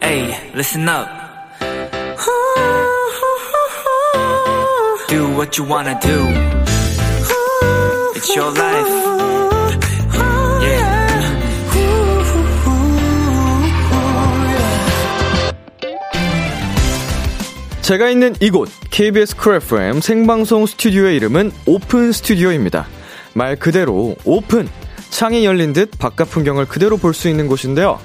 Hey, listen up. Do what you wanna do. It's your life. Yeah. 제가 있는 이곳 KBS 쿨 FM 생방송 스튜디오의 이름은 오픈 스튜디오입니다. 말 그대로 오픈 창이 열린 듯 바깥 풍경을 그대로 볼 수 있는 곳인데요.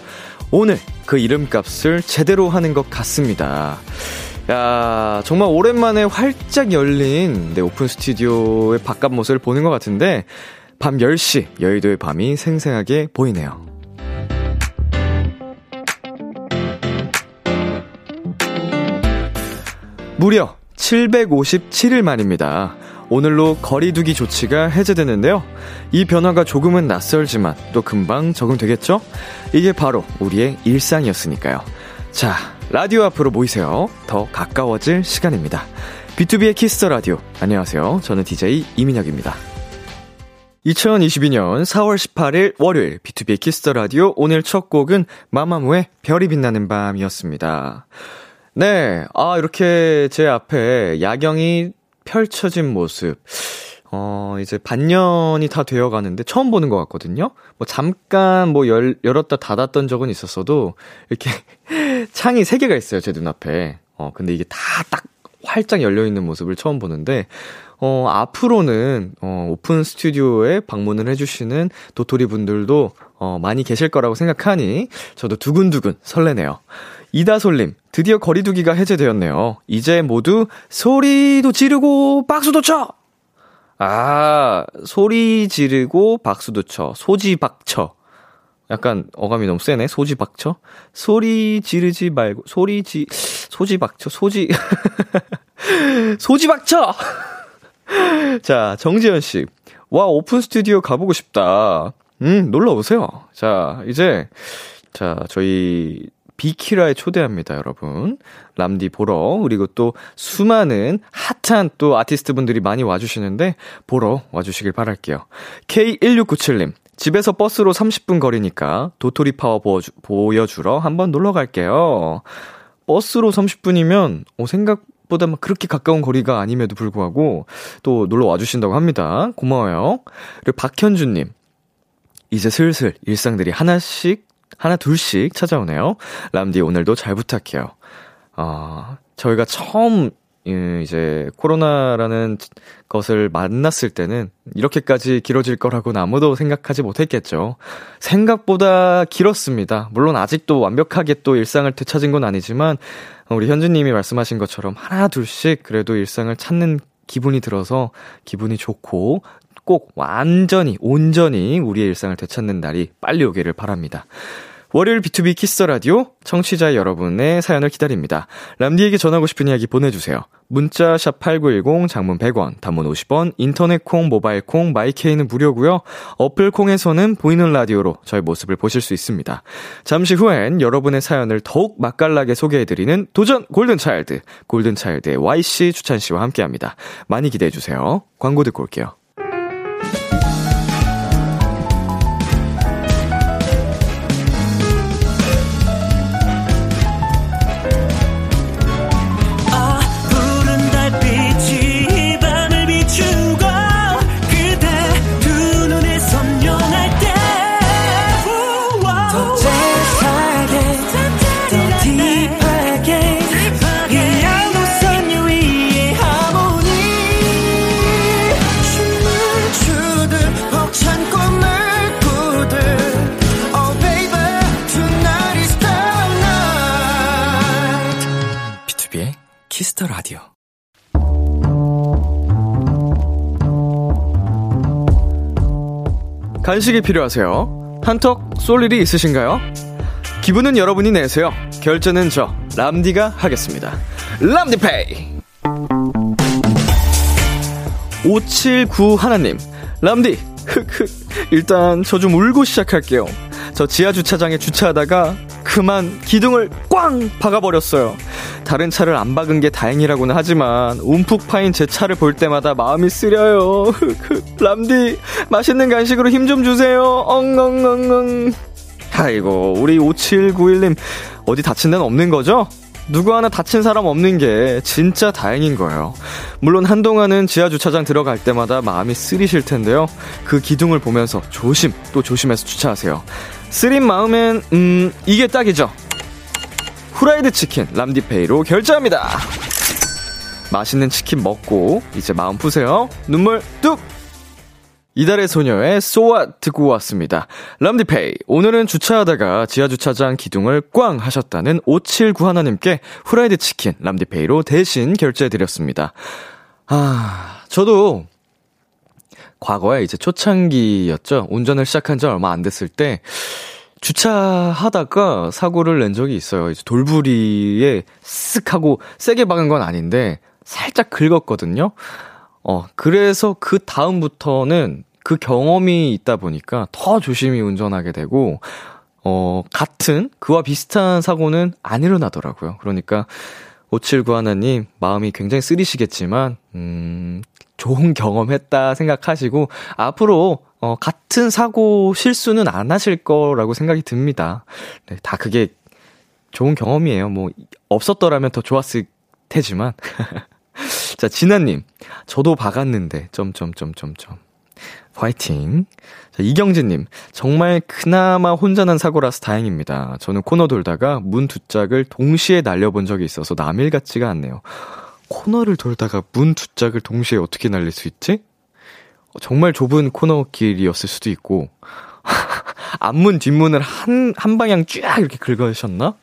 오늘 그 이름값을 제대로 하는 것 같습니다. 야, 정말 오랜만에 활짝 열린 네, 오픈 스튜디오의 바깥 모습을 보는 것 같은데 밤 10시 여의도의 밤이 생생하게 보이네요. 무려 757일 만입니다. 오늘로 거리두기 조치가 해제되는데요. 이 변화가 조금은 낯설지만 또 금방 적응되겠죠? 이게 바로 우리의 일상이었으니까요. 자, 라디오 앞으로 모이세요. 더 가까워질 시간입니다. B2B의 키스터 라디오. 안녕하세요. 저는 DJ 이민혁입니다. 2022년 4월 18일 월요일 B2B의 키스터 라디오 오늘 첫 곡은 마마무의 별이 빛나는 밤이었습니다. 네, 아 이렇게 제 앞에 야경이 펼쳐진 모습. 어, 이제 반년이 다 되어 가는데 처음 보는 것 같거든요? 뭐 잠깐 뭐 열, 열었다 닫았던 적은 있었어도 이렇게 창이 3개가 있어요, 제 눈앞에. 어, 근데 이게 다 딱 활짝 열려있는 모습을 처음 보는데, 어, 앞으로는, 어, 오픈 스튜디오에 방문을 해주시는 도토리 분들도, 어, 많이 계실 거라고 생각하니, 저도 두근두근 설레네요. 이다솔님, 드디어 거리두기가 해제되었네요. 이제 모두 소리도 지르고 박수도 쳐! 아, 소리 지르고 박수도 쳐. 소지박쳐. 약간 어감이 너무 세네. 소지박쳐. 소리 지르지 말고 소리 지 소지박쳐. 소지 소지박쳐. 자, 정지현 씨. 와, 오픈 스튜디오 가보고 싶다. 음, 놀러 오세요. 자, 이제 자, 저희 비키라에 초대합니다, 여러분. 람디 보러, 그리고 또 수많은 핫한 또 아티스트 분들이 많이 와주시는데, 보러 와주시길 바랄게요. K1697님, 집에서 버스로 30분 거리니까 도토리 파워 보여주, 보여주러 한번 놀러 갈게요. 버스로 30분이면, 어, 생각 보다 막 그렇게 가까운 거리가 아님에도 불구하고, 또 놀러 와주신다고 합니다. 고마워요. 그리고 박현주님, 이제 슬슬 일상들이 하나씩 하나 둘씩 찾아오네요. 람디 오늘도 잘 부탁해요. 어, 저희가 처음 이제 코로나라는 것을 만났을 때는 이렇게까지 길어질 거라고는 아무도 생각하지 못했겠죠. 생각보다 길었습니다. 물론 아직도 완벽하게 또 일상을 되찾은 건 아니지만 우리 현주님이 말씀하신 것처럼 하나 둘씩 그래도 일상을 찾는 기분이 들어서 기분이 좋고 꼭 완전히 온전히 우리의 일상을 되찾는 날이 빨리 오기를 바랍니다. 월요일 B2B 키스 라디오 청취자 여러분의 사연을 기다립니다. 람디에게 전하고 싶은 이야기 보내주세요. 문자 샵8910 장문 100원, 단문 50원, 인터넷 콩, 모바일 콩, 마이케이는 무료고요. 어플 콩에서는 보이는 라디오로 저희 모습을 보실 수 있습니다. 잠시 후엔 여러분의 사연을 더욱 맛깔나게 소개해드리는 도전 골든 차일드, 골든 차일드의 Y씨, 주찬 씨와 함께합니다. 많이 기대해 주세요. 광고 듣고 올게요. 간식이 필요하세요? 한턱 쏠 일이 있으신가요? 기분은 여러분이 내세요. 결제는 저 람디가 하겠습니다. 람디페이. 579 하나님, 람디, 흑흑. 일단 저 좀 울고 시작할게요. 저 지하 주차장에 주차하다가 그만 기둥을 꽝 박아버렸어요. 다른 차를 안 박은 게 다행이라고는 하지만 움푹 파인 제 차를 볼 때마다 마음이 쓰려요. 람디 맛있는 간식으로 힘 좀 주세요. 엉엉엉엉. 아이고, 우리 5791님, 어디 다친 데는 없는 거죠? 누구 하나 다친 사람 없는 게 진짜 다행인 거예요. 물론 한동안은 지하 주차장 들어갈 때마다 마음이 쓰리실 텐데요. 그 기둥을 보면서 조심, 또 조심해서 주차하세요. 쓰린 마음엔, 음, 이게 딱이죠. 후라이드 치킨 람디페이로 결제합니다. 맛있는 치킨 먹고 이제 마음 푸세요. 눈물 뚝! 이달의 소녀의 소아 듣고 왔습니다. 람디페이. 오늘은 주차하다가 지하주차장 기둥을 꽝 하셨다는 5791님께 후라이드 치킨 람디페이로 대신 결제해드렸습니다. 아, 저도 과거에 이제 초창기였죠. 운전을 시작한 지 얼마 안 됐을 때 주차하다가 사고를 낸 적이 있어요. 이제 돌부리에 쓱 하고 세게 박은 건 아닌데 살짝 긁었거든요. 어, 그래서 그 다음부터는 그 경험이 있다 보니까 더 조심히 운전하게 되고, 어, 같은, 그와 비슷한 사고는 안 일어나더라고요. 그러니까, 579 하나님, 마음이 굉장히 쓰리시겠지만, 음, 좋은 경험했다 생각하시고, 앞으로, 어, 같은 사고 실수는 안 하실 거라고 생각이 듭니다. 네, 다 그게 좋은 경험이에요. 뭐, 없었더라면 더 좋았을 테지만. 자, 진아님. 저도 박았는데, 점점점점점. 화이팅. 자, 이경진님. 정말 그나마 혼자 난 사고라서 다행입니다. 저는 코너 돌다가 문 두 짝을 동시에 날려본 적이 있어서 남일 같지가 않네요. 코너를 돌다가 문 두 짝을 동시에 어떻게 날릴 수 있지? 정말 좁은 코너 길이었을 수도 있고, 앞문, 뒷문을 한, 한 방향 쫙 이렇게 긁으셨나?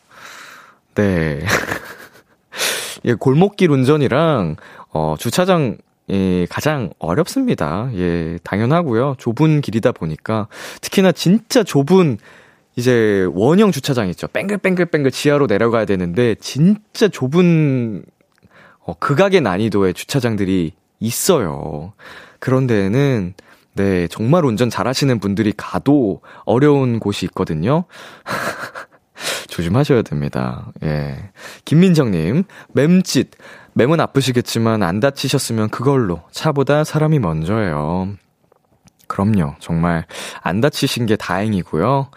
네. 예, 골목길 운전이랑, 어, 주차장, 예, 가장 어렵습니다. 예, 당연하고요. 좁은 길이다 보니까. 특히나 진짜 좁은, 이제, 원형 주차장 있죠. 뺑글뺑글뺑글 지하로 내려가야 되는데, 진짜 좁은, 어, 극악의 난이도의 주차장들이 있어요. 그런 데에는, 네, 정말 운전 잘 하시는 분들이 가도 어려운 곳이 있거든요. 조심하셔야 됩니다. 예. 김민정님, 맴짓. 맴은 아프시겠지만 안 다치셨으면 그걸로 차보다 사람이 먼저예요. 그럼요. 정말 안 다치신 게 다행이고요.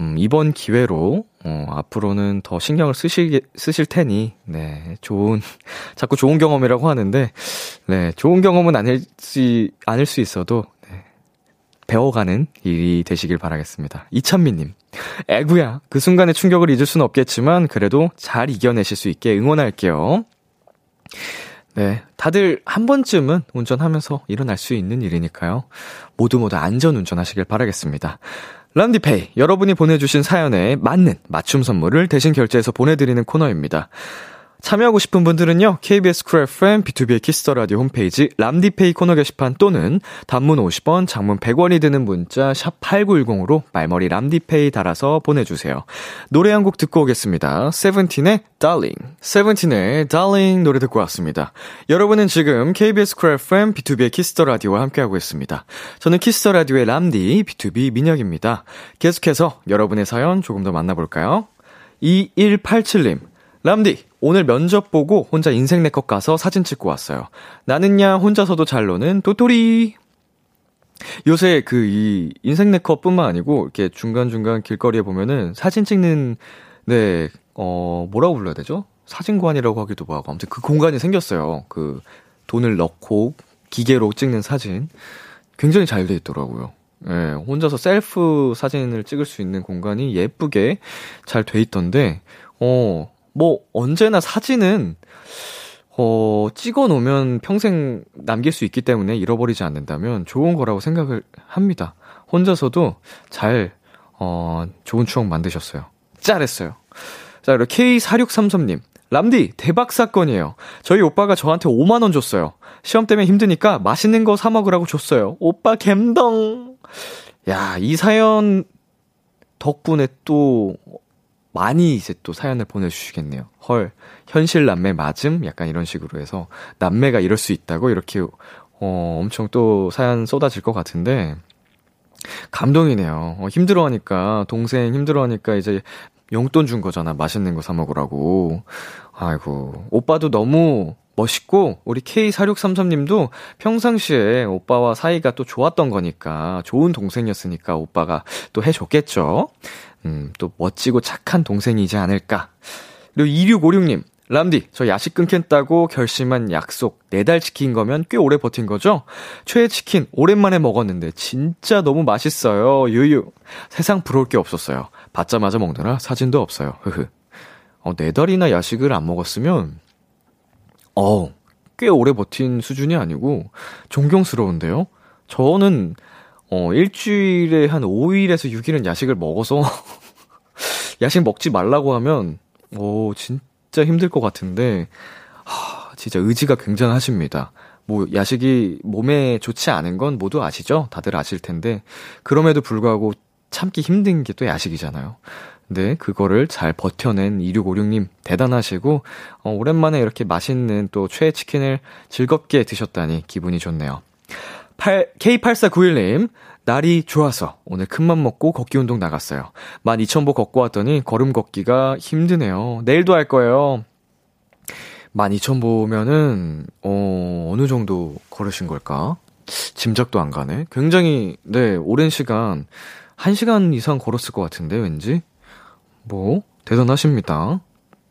음, 이번 기회로, 어, 앞으로는 더 신경을 쓰실, 쓰실 테니, 네, 좋은, 자꾸 좋은 경험이라고 하는데, 네, 좋은 경험은 아닐 수, 아닐 수 있어도, 네, 배워가는 일이 되시길 바라겠습니다. 이찬미님, 에구야, 그 순간의 충격을 잊을 수는 없겠지만, 그래도 잘 이겨내실 수 있게 응원할게요. 네. 다들 한 번쯤은 운전하면서 일어날 수 있는 일이니까요. 모두 모두 안전 운전하시길 바라겠습니다. 람디페이, 여러분이 보내주신 사연에 맞는 맞춤 선물을 대신 결제해서 보내드리는 코너입니다. 참여하고 싶은 분들은요, KBS Cool FM, B2B의 키스터 라디오 홈페이지, 람디페이 코너 게시판 또는 단문 50원, 장문 100원이 드는 문자, 샵8910으로 말머리 람디페이 달아서 보내주세요. 노래 한 곡 듣고 오겠습니다. 세븐틴의 Darling. 세븐틴의 Darling 노래 듣고 왔습니다. 여러분은 지금 KBS Cool FM, B2B의 키스터 라디오와 함께하고 있습니다. 저는 Kiss the Radio의 람디, BTOB 민혁입니다. 계속해서 여러분의 사연 조금 더 만나볼까요? 2187님. 람디, 오늘 면접 보고 혼자 인생네컷 가서 사진 찍고 왔어요. 나는야 혼자서도 잘 노는 도토리. 요새 그 이 인생 네컷 뿐만 아니고 이렇게 중간중간 길거리에 보면은 사진 찍는 네, 어, 뭐라고 불러야 되죠? 사진관이라고 하기도 뭐하고 아무튼 그 공간이 생겼어요. 그 돈을 넣고 기계로 찍는 사진. 굉장히 잘 돼 있더라고요. 예, 혼자서 셀프 사진을 찍을 수 있는 공간이 예쁘게 잘 돼 있던데, 어, 뭐, 언제나 사진은, 어, 찍어 놓으면 평생 남길 수 있기 때문에 잃어버리지 않는다면 좋은 거라고 생각을 합니다. 혼자서도 잘, 어, 좋은 추억 만드셨어요. 짤했어요. 자, 그리고 K4633님. 람디, 대박 사건이에요. 저희 오빠가 저한테 5만원 줬어요. 시험 때문에 힘드니까 맛있는 거 사먹으라고 줬어요. 오빠 갬덩. 야, 이 사연 덕분에 또 많이 이제 또 사연을 보내주시겠네요. 헐, 현실 남매 맞음? 약간 이런 식으로 해서 남매가 이럴 수 있다고 이렇게 어, 엄청 또 사연 쏟아질 것 같은데 감동이네요. 어, 힘들어하니까 동생 힘들어하니까 이제 용돈 준 거잖아. 맛있는 거 사 먹으라고. 아이고 오빠도 너무 멋있고 우리 K4633 님도 평상시에 오빠와 사이가 또 좋았던 거니까 좋은 동생이었으니까 오빠가 또 해줬겠죠. 음, 또 멋지고 착한 동생이지 않을까. 그리고 2656님, 람디, 저 야식 끊겠다고 결심한 약속 4달 지킨 거면 꽤 오래 버틴 거죠? 최애 치킨 오랜만에 먹었는데 진짜 너무 맛있어요. 유유. 세상 부러울 게 없었어요. 받자마자 먹느라 사진도 없어요. 흐흐. 어, 4달이나 야식을 안 먹었으면, 어, 꽤 오래 버틴 수준이 아니고 존경스러운데요? 저는, 어, 일주일에 한 5일에서 6일은 야식을 먹어서 야식 먹지 말라고 하면, 오, 진짜 힘들 것 같은데, 하, 진짜 의지가 굉장하십니다. 뭐, 야식이 몸에 좋지 않은 건 모두 아시죠? 다들 아실 텐데, 그럼에도 불구하고 참기 힘든 게 또 야식이잖아요. 근데 그거를 잘 버텨낸 2656님 대단하시고, 어, 오랜만에 이렇게 맛있는 또 최애 치킨을 즐겁게 드셨다니 기분이 좋네요. 8, K8491님, 날이 좋아서 오늘 큰맘 먹고 걷기 운동 나갔어요. 12,000보 걷고 왔더니 걸음 걷기가 힘드네요. 내일도 할 거예요. 12,000보면은, 어, 어느 정도 걸으신 걸까? 짐작도 안 가네. 굉장히, 네, 오랜 시간, 1시간 이상 걸었을 것 같은데, 왠지? 뭐, 대단하십니다.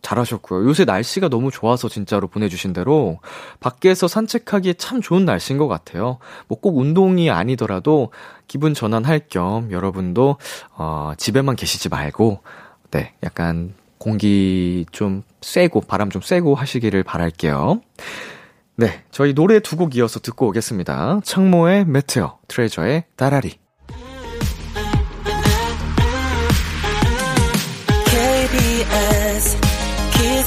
잘하셨고요. 요새 날씨가 너무 좋아서 진짜로 보내주신 대로 밖에서 산책하기에 참 좋은 날씨인 것 같아요. 뭐 꼭 운동이 아니더라도 기분 전환할 겸 여러분도 어, 집에만 계시지 말고 네 약간 공기 좀 쐬고 바람 좀 쐬고 하시기를 바랄게요. 네 저희 노래 두 곡 이어서 듣고 오겠습니다. 창모의 메테오, 트레저의 따라리.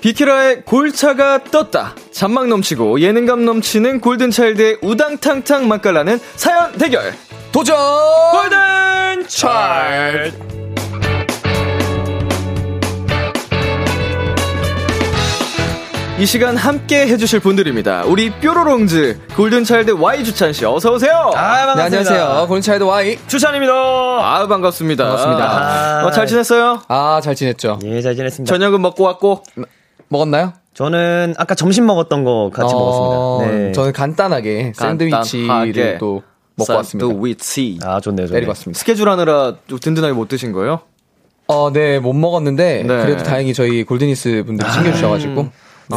비키라의 골차가 떴다. 잔망 넘치고 예능감 넘치는 골든차일드의 우당탕탕 맛깔나는 사연 대결. 도전! 골든차일드! 이 시간 함께 해주실 분들입니다. 우리 뾰로롱즈 골든차일드 Y 주찬 씨 어서 오세요. 아, 네, 안녕하세요. 골든차일드 Y 주찬입니다. 아 반갑습니다. 반갑습니다. 어, 잘 지냈어요? 아, 잘 지냈죠. 예, 잘 지냈습니다. 저녁은 먹고 왔고 먹었나요? 저는 아까 점심 먹었던 거 같이 어, 먹었습니다. 네. 저는 간단하게 샌드위치를 또 먹고 왔습니다. 샌드위치. 아, 좋네요, 좋네요. 내리고 왔습니다. 스케줄 하느라 좀 든든하게 못 드신 거예요? 어, 네, 못 먹었는데 네. 그래도 다행히 저희 Goldenness 분들이 챙겨주셔가지고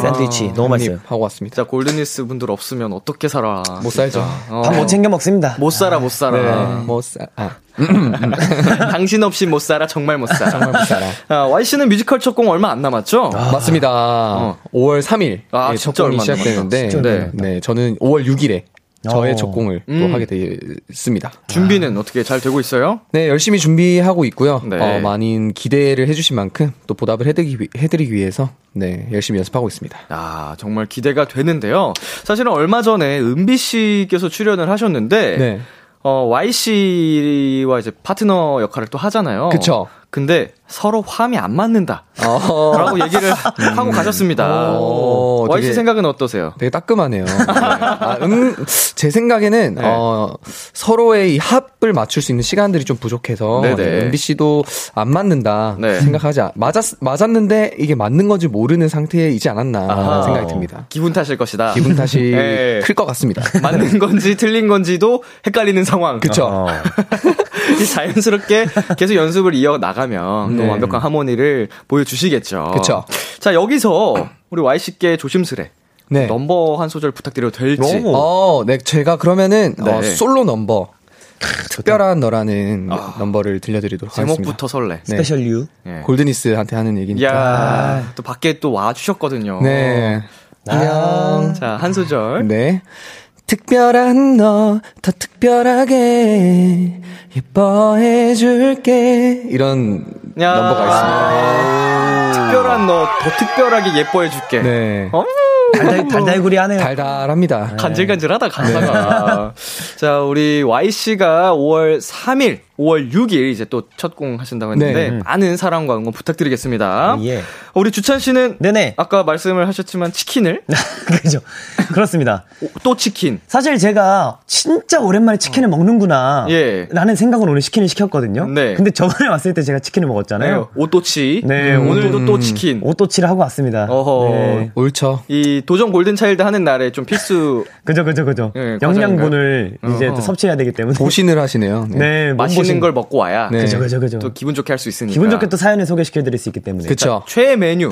샌드위치 너무 맛있어요. 하고 왔습니다. 진짜 Goldenness 분들 없으면 어떻게 살아? 못 살죠. 어. 밥 못 챙겨 먹습니다. 못 살아 못 살아. 네, 뭐 쌀, 아, 당신 없이 못 살아 정말 못 살아. 정말 못 살아. 아, Y 씨는 뮤지컬 첫 공 얼마 안 남았죠? 맞습니다. 5월 3일 아, 예, 첫 공이 시작되는데. 네, 네, 저는 5월 6일에 저의 어. 첫 공을 또 음. 하게 됐습니다. 준비는 어떻게 잘 되고 있어요? 네, 열심히 준비하고 있고요. 네. 어, 많은 기대를 해주신 만큼 또 보답을 해드리기, 위- 해드리기 위해서 네, 열심히 연습하고 있습니다. 아, 정말 기대가 되는데요. 사실은 얼마 전에 은비 씨께서 출연을 하셨는데, 네. 어, Y 씨와 이제 파트너 역할을 또 하잖아요. 그쵸. 근데 서로 화음이 안 맞는다. 어, 라고 얘기를 하고 가셨습니다. 오, Y 씨 되게- 생각은 어떠세요? 되게 따끔하네요. 아, 음, 제 생각에는 네. 어, 서로의 이 합을 맞출 수 있는 시간들이 좀 부족해서 네네. 네, 씨도 안 맞는다 네. 생각하지 않- 맞았 맞았는데 이게 맞는 건지 모르는 상태이지 않았나 아하. 생각이 듭니다. 기분 탓일 것이다. 기분 탓이 네. 클것 같습니다. 맞는 건지 틀린 건지도 헷갈리는 상황. 그쵸. 어. 이 자연스럽게 계속 연습을 이어 나가면 또 네. 완벽한 하모니를 보여주시겠죠. 그쵸. 자 여기서 우리 Y 씨께 조심스레 네. 넘버 한 소절 부탁드려도 될지. 너무- 어, 네, 제가 그러면은 어, 네. 솔로 넘버 특별한 너라는 넘버를 들려드리도록 하겠습니다. 제목부터 설레. 네. Special You. 예. 골드니스한테 하는 얘기니까. 야, 또 밖에 또 와주셨거든요. 네. 안녕. 자, 한 소절. 네. 특별한 너 더 특별하게 예뻐해 줄게 이런 야. 넘버가 있습니다. 특별한 너 더 특별하게 예뻐해 줄게. 네. 어? 달달, 달달구리 하네요. 달달합니다. 간질간질하다 가사가. 자, 우리 Y 씨가 5월 3일 5월 6일 이제 또 첫 공 하신다고 했는데 네. 많은 사랑과 응원 부탁드리겠습니다. 예. 우리 주찬 씨는 네네. 아까 말씀을 하셨지만 치킨을 그죠. 그렇습니다. 오, 또 치킨. 사실 제가 진짜 오랜만에 치킨을 먹는구나. 예. 라는 생각으로 오늘 치킨을 시켰거든요. 네. 근데 저번에 왔을 때 제가 치킨을 먹었잖아요. 오또치. 네, 오늘도 또 치킨. 오또치를 하고 왔습니다. 어허. 네. 옳죠. 이 도전 골든 차일드 하는 날에 좀 필수 그죠, 그죠, 그죠. 예, 영양분을 이제 어허. 또 섭취해야 되기 때문에. 보신을 하시네요. 네. 네, 맛있는. 걸 먹고 와야 네. 그죠, 그죠, 그죠. 또 기분 좋게 할 수 있으니까. 기분 좋게 또 사연을 소개시켜드릴 수 있기 때문에. 그쵸. 최애 메뉴.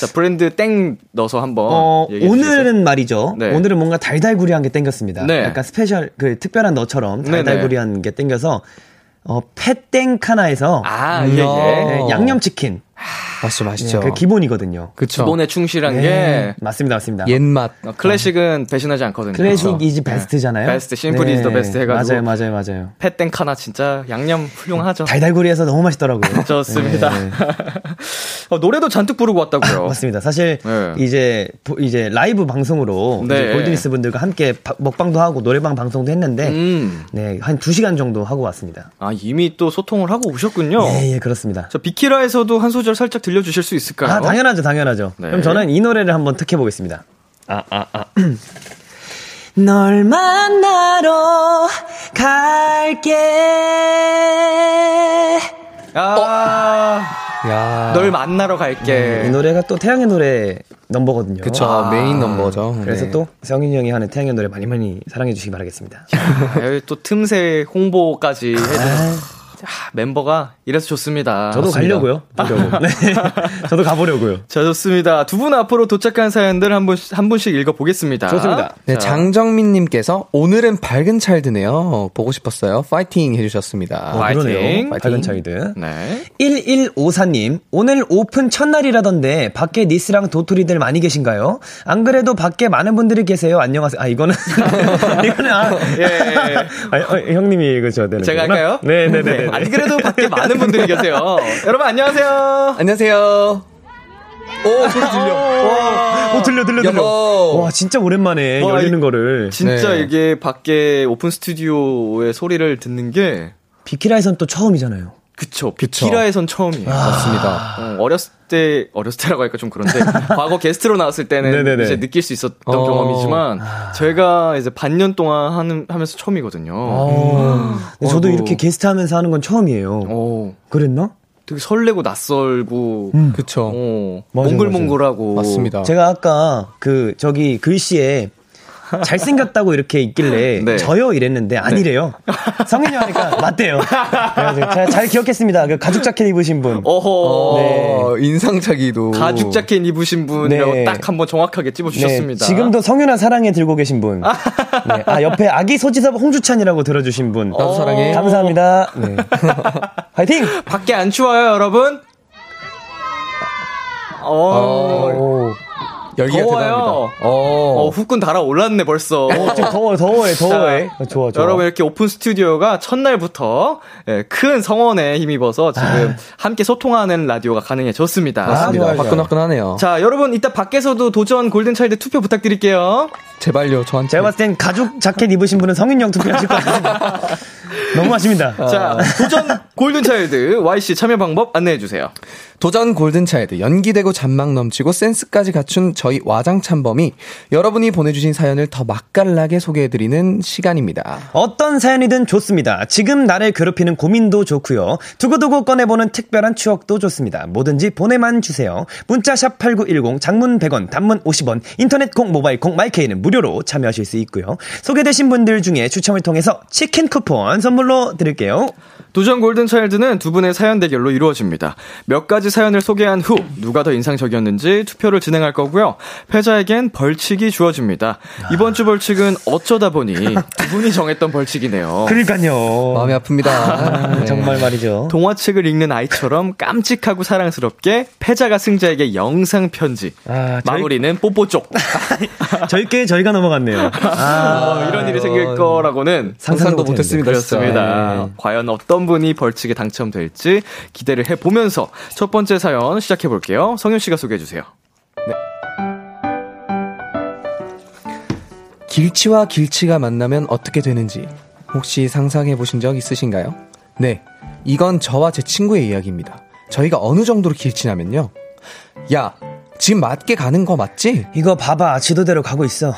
자, 브랜드 땡 넣어서 한번 어? 오늘은 말이죠. 네. 오늘은 뭔가 달달구리한 게 땡겼습니다. 네. 약간 special, 그 특별한 너처럼 네네. 달달구리한 게 땡겨서, 어, 페땡카나에서 아, 음, 예, 예. 어. 네, 양념치킨. 맛있죠, 맛있죠. 그 기본이거든요. 그쵸. 기본에 충실한 네, 게 맞습니다, 맞습니다. 옛맛. 어, 클래식은 배신하지 않거든요. classic is best잖아요. best, simple is the best 해가지고. 맞아요, 맞아요, 맞아요. 페땡카나 진짜 양념 훌륭하죠. 달달구리해서 너무 맛있더라고요. 좋습니다. 네. 어, 노래도 잔뜩 부르고 왔다고요. 맞습니다. 사실 네. 이제 보- 이제 라이브 방송으로 네. 골드니스 분들과 함께 바- 먹방도 하고 노래방 방송도 했는데 음. 네, 한 2 시간 정도 하고 왔습니다. 아, 이미 또 소통을 하고 오셨군요. 예, 예, 그렇습니다. 저 비키라에서도 한 소절 살짝 들려주실 수 있을까요? 아, 당연하죠, 당연하죠. 네. 그럼 저는 이 노래를 한번 특해 보겠습니다. 아, 아, 아. 널 만나러 갈게. 아, 야. 널 만나러 갈게. 이 노래가 또 태양의 노래 넘버거든요. 그쵸. 메인 넘버죠. 그래서 네. 또 성인이 형이 하는 태양의 노래 많이 많이 사랑해 주시기 바라겠습니다. 아, 여기 또 틈새 홍보까지 해주는 아, 멤버가 이래서 좋습니다. 저도 좋습니다. 가려고요. 가려고. 네. 저도 가보려고요. 자, 좋습니다. 두 분 앞으로 도착한 사연들 한 분씩, 한 분씩 읽어보겠습니다. 좋습니다. 네, 자, 장정민님께서 오늘은 밝은 차일드네요. 보고 싶었어요. 파이팅 해주셨습니다. 어, 파이팅. 그러네요. 밝은 차일드. 네. 1154님, 오늘 오픈 첫날이라던데, 밖에 니스랑 도토리들 많이 계신가요? 안 그래도 밖에 많은 분들이 계세요. 안녕하세요. 아, 이거는, 이거는, 아, 예, 예, 예. 아, 어, 형님이 읽으셔야 되는 제가. 할까요? 네네네. 안 그래도 밖에 많은 분들이 계세요. 여러분, 안녕하세요. 안녕하세요. 오, 소리 들려. 어, 들려, 들려, 들려. 여보. 와, 진짜 오랜만에 와, 열리는 이- 거를. 진짜 네. 이게 밖에 오픈 스튜디오의 소리를 듣는 게, 비키라에선 또 처음이잖아요. 그쵸. 그쵸. 비키라에선 처음이에요. 맞습니다. 어, 어렸을 때, 어렸을 때라고 하니까 좀 그런데, 과거 게스트로 나왔을 때는 네네네. 이제 느낄 수 있었던 어. 경험이지만, 제가 이제 반년 동안 하는, 하면서 처음이거든요. 어. 근데 저도. 이렇게 게스트 하면서 하는 건 처음이에요. 오, 그랬나? 되게 설레고 낯설고, 그쵸. 어, 맞아요, 몽글몽글하고. 맞습니다. 제가 아까 그 저기 글씨에 잘생겼다고 이렇게 있길래 네. 저요 이랬는데 아니래요. 성인이 하니까 맞대요. 제가 잘 기억했습니다. 그 가죽 자켓 입으신 분. 어허. 어, 인상착의도. 가죽 자켓 입으신 분이라고 네. 딱 한번 정확하게 찝어주셨습니다. 네, 지금도 성윤아 사랑해 들고 계신 분. 네, 아 옆에 아기 소지섭 홍주찬이라고 들어주신 분. 나도 사랑해. 감사합니다. 네. 화이팅. 밖에 안 추워요, 여러분? 어, 오. 열기가 더워요. 대단합니다. 어, 어. 후끈 달아올랐네, 벌써. 어, 지금 더워 더워해 더워해. 어, 좋아 좋아. 여러분 이렇게 오픈 스튜디오가 첫날부터 예, 큰 성원에 힘입어서 지금 함께 소통하는 라디오가 가능해졌습니다. 맞습니다. 아. 화끈화끈하네요. 자, 여러분 이따 밖에서도 도전 골든 차일드 투표 부탁드릴게요. 제발요, 저한테. 제가 봤을 땐 가죽 자켓 입으신 분은 성인용 투표하실 것 같습니다. 너무 아쉽니다. 자, 도전 골든 차일드 YC 참여 방법 안내해 주세요. 도전 골든 차일드 연기되고 잔망 넘치고 센스까지 갖춘 저희 와장참범이 여러분이 보내주신 사연을 더 맛깔나게 소개해드리는 시간입니다. 어떤 사연이든 좋습니다. 지금 나를 괴롭히는 고민도 좋고요. 두고두고 꺼내보는 특별한 추억도 좋습니다. 뭐든지 보내만 주세요. 문자 샵 8910 장문 100원 단문 50원 인터넷 콩 모바일 콩 마이케이는 무료로 참여하실 수 있고요. 소개되신 분들 중에 추첨을 통해서 치킨 쿠폰 선물로 드릴게요. 도전 골든차일드는 두 분의 사연 대결로 이루어집니다. 몇 가지 사연을 소개한 후 누가 더 인상적이었는지 투표를 진행할 거고요. 패자에겐 벌칙이 주어집니다. 이번 주 벌칙은 어쩌다 보니 두 분이 정했던 벌칙이네요. 그러니까요. 마음이 아픕니다. 아, 네. 정말 말이죠. 동화책을 읽는 아이처럼 깜찍하고 사랑스럽게 패자가 승자에게 영상 편지. 아, 저희- 마무리는 뽀뽀 쪽. 저희께 저희가 넘어갔네요. 아, 어, 이런 일이 생길 거라고는 상상도. 못했습니다. 그렇습니다. 네. 과연 어떤 분이 벌칙에 당첨될지 기대를 해보면서 첫 번째 사연 시작해볼게요. 성윤 씨가 소개해주세요. 길치와 길치가 만나면 어떻게 되는지 혹시 상상해 보신 적 있으신가요? 네, 이건 저와 제 친구의 이야기입니다. 저희가 어느 정도로 길치냐면요. 야, 지금 맞게 가는 거 맞지? 이거 봐봐. 지도대로 가고 있어.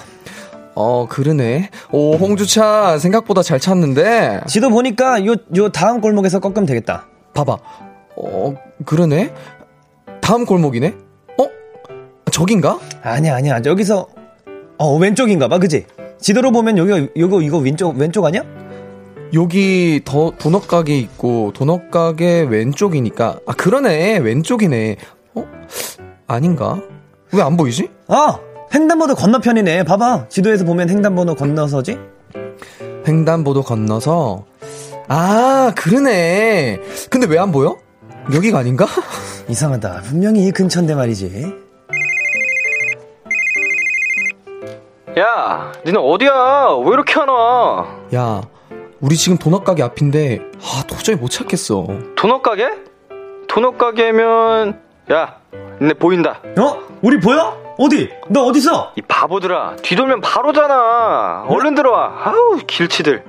어, 그러네. 오, 홍주차 생각보다 잘 찾는데. 지도 보니까 요, 요 다음 골목에서 꺾으면 되겠다. 봐봐. 어, 그러네. 다음 골목이네. 어? 저긴가? 아니야, 아니야. 여기서, 어, 왼쪽인가 봐. 그지? 지도로 보면 여기, 요거, 이거 왼쪽, 왼쪽 아니야? 여기 더 도넛 가게 있고 도넛 가게 왼쪽이니까 아 그러네 왼쪽이네. 어? 아닌가? 왜 안 보이지? 아! 횡단보도 건너편이네. 봐봐. 지도에서 보면 횡단보도 건너서지? 횡단보도 건너서 아 그러네. 근데 왜 안 보여? 여기가 아닌가? 이상하다. 분명히 이 근처인데 말이지. 야, 니네 어디야? 왜 이렇게 안 와? 야, 우리 지금 도넛 가게 앞인데 아 도저히 못 찾겠어. 도넛 가게? 도넛 가게면 야, 니네 보인다. 어? 우리 보여? 어디? 너 어디서? 이 바보들아, 뒤돌면 바로잖아. 얼른 들어와. 아우, 길치들.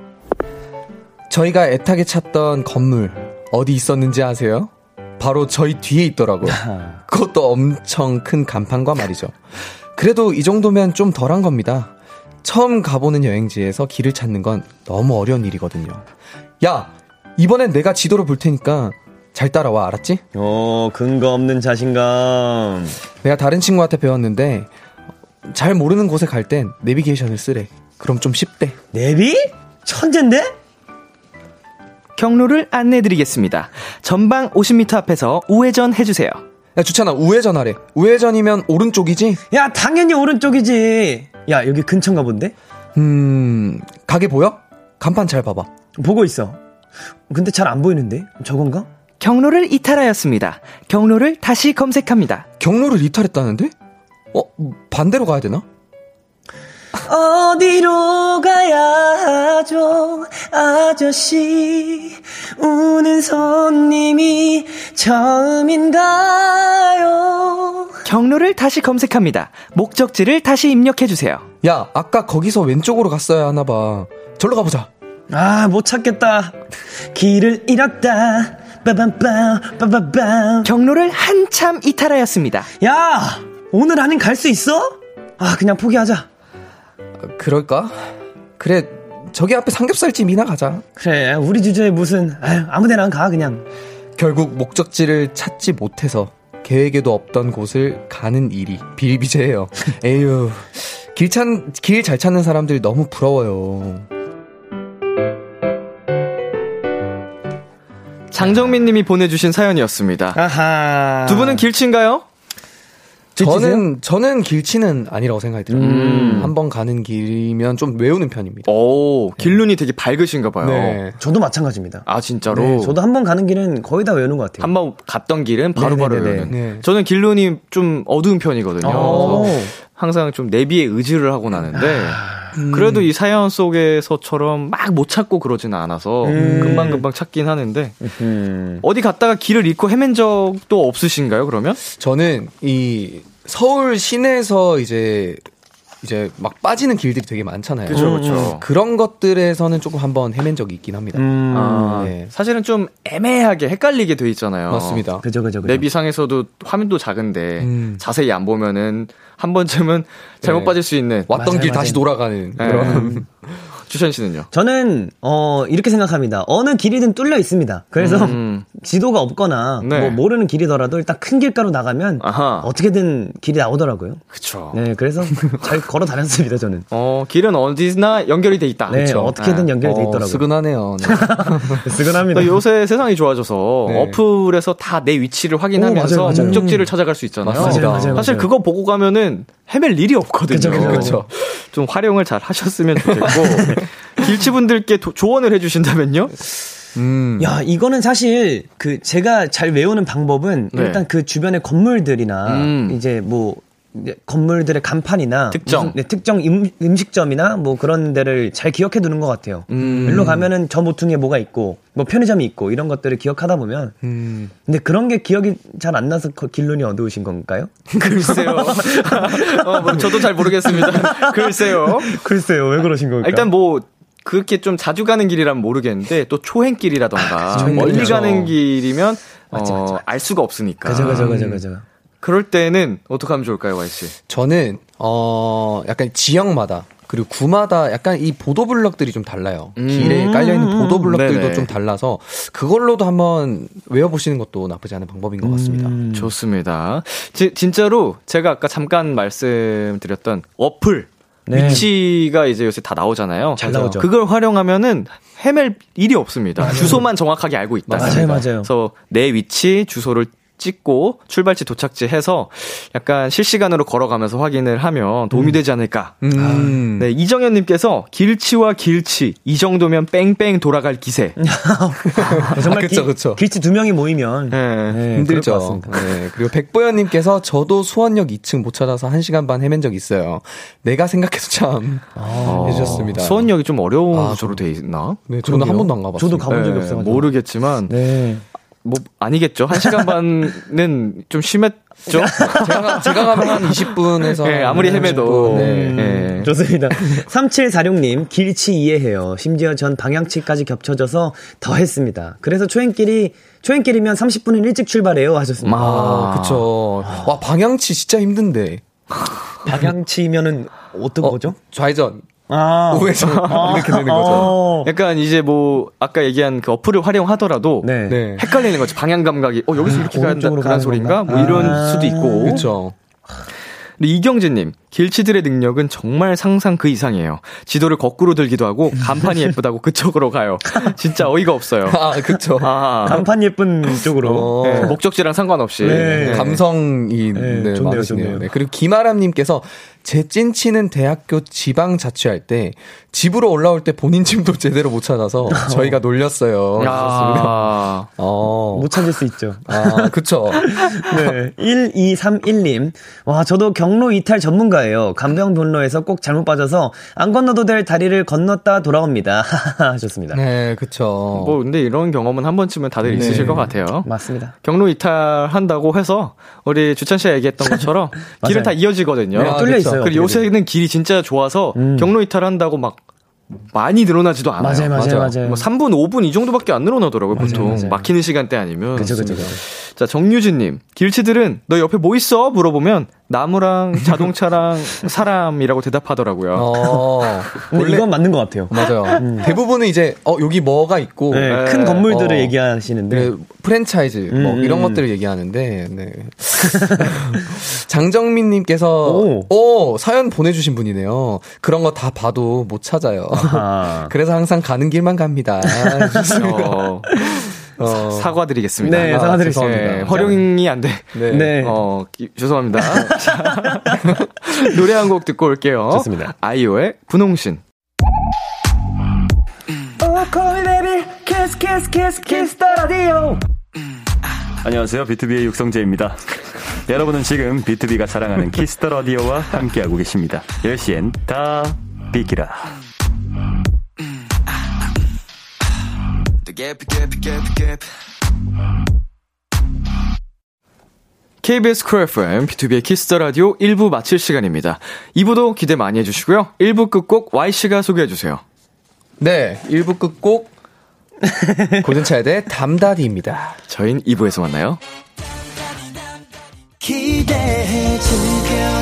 저희가 애타게 찾던 건물 어디 있었는지 아세요? 바로 저희 뒤에 있더라고. 그것도 엄청 큰 간판과 말이죠. 그래도 이 정도면 좀 덜한 겁니다. 처음 가보는 여행지에서 길을 찾는 건 너무 어려운 일이거든요. 야, 이번엔 내가 지도를 볼 테니까 잘 따라와, 알았지? 어, 근거 없는 자신감. 내가 다른 친구한테 배웠는데 잘 모르는 곳에 갈 땐 내비게이션을 쓰래. 그럼 좀 쉽대. 내비? 천재인데? 경로를 안내드리겠습니다. 전방 50m 앞에서 우회전 해주세요. 야, 주찬아, 우회전하래. 우회전이면 오른쪽이지? 야, 당연히 오른쪽이지. 야, 여기 근처인가 본데? 음, 가게 보여? 간판 잘 봐봐. 보고 있어. 근데 잘 안 보이는데? 저건가? 경로를 이탈하였습니다. 경로를 다시 검색합니다. 경로를 이탈했다는데? 어, 반대로 가야 되나? 어디로 가야 하죠, 아저씨? 우는 손님이 처음인가요? 경로를 다시 검색합니다. 목적지를 다시 입력해주세요. 야, 아까 거기서 왼쪽으로 갔어야 하나 봐. 절로 가보자. 아, 못 찾겠다. 길을 잃었다. 빠밤빰, 빠밤빰. 경로를 한참 이탈하였습니다. 야! 오늘 안엔 갈 수 있어? 아, 그냥 포기하자. 그럴까? 그래, 저기 앞에 삼겹살집이나 가자. 그래, 우리 주제에 무슨, 아유, 아무 데나 가, 그냥. 결국 목적지를 찾지 못해서 계획에도 없던 곳을 가는 일이 비일비재해요. 에휴, 길 찾, 길 잘 찾는 사람들이 너무 부러워요. 장정민 님이 보내주신 사연이었습니다. 아하. 두 분은 길치인가요? 저는, 저는 길치는 아니라고 생각이 들어요. 음. 한번 가는 길이면 좀 외우는 편입니다. 오, 길눈이 되게 밝으신가 봐요. 네. 저도 마찬가지입니다. 아, 진짜로? 네, 저도 한 번 가는 길은 거의 다 외우는 것 같아요. 한 번 갔던 길은 바로바로 네네네네. 외우는. 네. 저는 길눈이 좀 어두운 편이거든요. 항상 좀 내비에 의지를 하고 나는데 음. 그래도 이 사연 속에서처럼 막 못 찾고 그러지는 않아서 음. 금방 금방 찾긴 하는데 음. 어디 갔다가 길을 잃고 헤맨 적도 없으신가요, 그러면? 저는 이 서울 시내에서 이제 이제 막 빠지는 길들이 되게 많잖아요. 그죠, 그죠. 그런 것들에서는 조금 한번 헤맨 적이 있긴 합니다. 음. 아, 네. 사실은 좀 애매하게 헷갈리게 돼 있잖아요. 맞습니다. 그죠, 그죠, 그죠. 내비상에서도 화면도 작은데 음. 자세히 안 보면은 한 번쯤은 잘못 네. 빠질 수 있는 왔던 맞아요, 길 다시 맞아요. 돌아가는 네. 그런 주천 씨는요? 저는 어 이렇게 생각합니다. 어느 길이든 뚫려 있습니다. 그래서 음. 지도가 없거나 네. 뭐 모르는 길이더라도 일단 큰 길가로 나가면 아하. 어떻게든 길이 나오더라고요. 그쵸. 네, 그래서 잘 걸어 다녔습니다. 저는. 어, 길은 어디나 연결이 돼 있다. 네, 그쵸? 어떻게든 네. 연결돼 어, 있더라고요. 스근하네요. 네. 쓰근합니다. 또 요새 세상이 좋아져서 네. 어플에서 다 내 위치를 확인하면서 오, 맞아요, 맞아요. 목적지를 찾아갈 수 있잖아요. 맞아요, 사실. 그거 보고 가면은 헤맬 일이 없거든요. 그쵸, 그쵸, 그쵸. 좀 활용을 잘 하셨으면 좋겠고 길치분들께 도- 조언을 해주신다면요? 음. 야, 이거는 사실 그 제가 잘 외우는 방법은 네. 일단 그 주변의 건물들이나 음. 이제 뭐 건물들의 간판이나 특정. 무슨, 네, 특정 음, 음식점이나 뭐 그런 데를 잘 기억해 두는 것 같아요. 음. 일로 가면은 저 모퉁이에 뭐가 있고 뭐 편의점이 있고 이런 것들을 기억하다 보면 음. 근데 그런 게 기억이 잘 안 나서 거- 길눈이 어두우신 건가요? 글쎄요. 어, 뭐 저도 잘 모르겠습니다. 글쎄요. 글쎄요, 왜 그러신 걸까? 일단 뭐 그렇게 좀 자주 가는 길이라면 모르겠는데 또 초행길이라던가 초행길, 멀리. 가는 길이면 어, 맞지. 알 수가 없으니까. 그죠, 그죠, 그죠, 그죠. 그럴 때는 어떻게 하면 좋을까요, Y 씨? 저는 어 약간 지역마다 그리고 구마다 약간 이 보도블럭들이 좀 달라요. 길에 깔려 있는 보도블럭들도 네네. 좀 달라서 그걸로도 한번 외워보시는 것도 나쁘지 않은 방법인 것 같습니다. 음. 좋습니다. 지- 진짜로 제가 아까 잠깐 말씀드렸던 어플 네. 위치가 이제 요새 다 나오잖아요. 잘 나오죠. 그걸 활용하면은 헤맬 일이 없습니다. 주소만 정확하게 알고 있다. 맞아요, 맞아요. 그래서 내 위치, 주소를 찍고 출발지 도착지 해서 약간 실시간으로 걸어가면서 확인을 하면 도움이 되지 않을까. 음. 네, 이정현 님께서 길치와 길치 이 정도면 뺑뺑 돌아갈 기세. 정말 아, 그쵸, 기- 그쵸. 길치 두 명이 모이면 네. 네, 힘들죠. 네, 그리고 백보현 님께서 저도 수원역 2층 못 찾아서 1시간 반 헤맨 적 있어요. 내가 생각해도 참 해주셨습니다. 수원역이 좀 어려운 아, 구조로 돼 있나? 네, 저는 한 그러게요. 번도 안 가봤어요. 저도 가본 적이 네, 없어가지고. 모르겠지만 네. 뭐 아니겠죠. 한 시간 반은 좀 심했죠. 제가, 가- 제가 가면 한 20분에서. 네, 아무리 헤매도. 네. 네. 좋습니다. 3746님, 길치 이해해요. 심지어 전 방향치까지 겹쳐져서 더 했습니다. 그래서 초행길이, 초행길이면 30분은 일찍 출발해요. 하셨습니다. 아, 그쵸. 와, 방향치 진짜 힘든데. 방향치면은 어떤 어, 거죠? 좌회전. 아. 우회전. 이렇게 되는 거죠. 어. 약간 이제 뭐 아까 얘기한 그 어플을 활용하더라도 네. 네. 헷갈리는 거죠. 방향 감각이 어 여기서 이렇게 가야 오른쪽으로 그런 소리인가? 뭐 이런 아. 수도 있고. 그쵸. 근데 이경재님, 길치들의 능력은 정말 상상 그 이상이에요. 지도를 거꾸로 들기도 하고 간판이 예쁘다고 그쪽으로 가요. 진짜 어이가 없어요. 아, 그쵸. 아, 간판 예쁜 쪽으로. 어. 네, 목적지랑 상관없이. 네. 네. 감성이 네, 네, 좋네요. 좋네요. 네. 그리고 김아람님께서 제 찐치는 대학교 지방 자취할 때 집으로 올라올 때 본인 집도 제대로 못 찾아서 저희가 놀렸어요. 아, 어. 못 찾을 수 있죠. 아, 그쵸. 네. 1231님. 와, 저도 경로 이탈 전문가예요. 간병변로에서 꼭 잘못 빠져서 안 건너도 될 다리를 건넜다 돌아옵니다. 하셨습니다. 네, 그쵸. 뭐 근데 이런 경험은 한 번쯤은 다들 있으실 것 같아요. 맞습니다. 경로 이탈한다고 해서 우리 주찬 씨가 얘기했던 것처럼 길은. 다 이어지거든요. 네, 뚫려 있어요. 그리고 요새는 길이 진짜 좋아서 경로 이탈한다고 막 많이 늘어나지도 않아요. 맞아요, 맞아요, 맞아요. 뭐 3분, 5분 이 정도밖에 안 늘어나더라고요, 보통. 맞아요. 막히는 시간대 아니면. 그죠, 그죠, 그죠. 자, 정유진님. 길치들은 너 옆에 뭐 있어? 물어보면 나무랑 자동차랑 사람이라고 대답하더라고요. 어, 원래- 이건 맞는 것 같아요. 맞아요. 대부분은 이제, 어, 여기 뭐가 있고, 네, 네. 큰 건물들을 어. 얘기하시는데. 네, 프랜차이즈 뭐 음, 이런 음. 것들을 얘기하는데 네. 장정민님께서 오. 오. 사연 보내주신 분이네요. 그런 거 다 봐도 못 찾아요. 아. 그래서 항상 가는 길만 갑니다. 어, 어, 사 과드리겠습니다. 네, 아, 사과드리겠습니다. 죄송합니다. 활용이 안 돼. 네. 네. 어, 기- 죄송합니다. 자, 노래 한 곡 듣고 올게요. 좋습니다. 아이오의 분홍신. 안녕하세요. 비투비의 육성재입니다. 여러분은 지금 비투비가 자랑하는 키스 더 라디오와 함께하고 계십니다. 10시엔 다 비키라. KBS 쿨 FM, 비투비의 키스 더 라디오 1부 마칠 시간입니다. 2부도 기대 많이 해주시고요. 1부 끝곡 Y씨가 소개해주세요. 네, 1부 끝곡 고전차야대 담다디입니다. 저희는 2부에서 만나요. 기대해 즐겨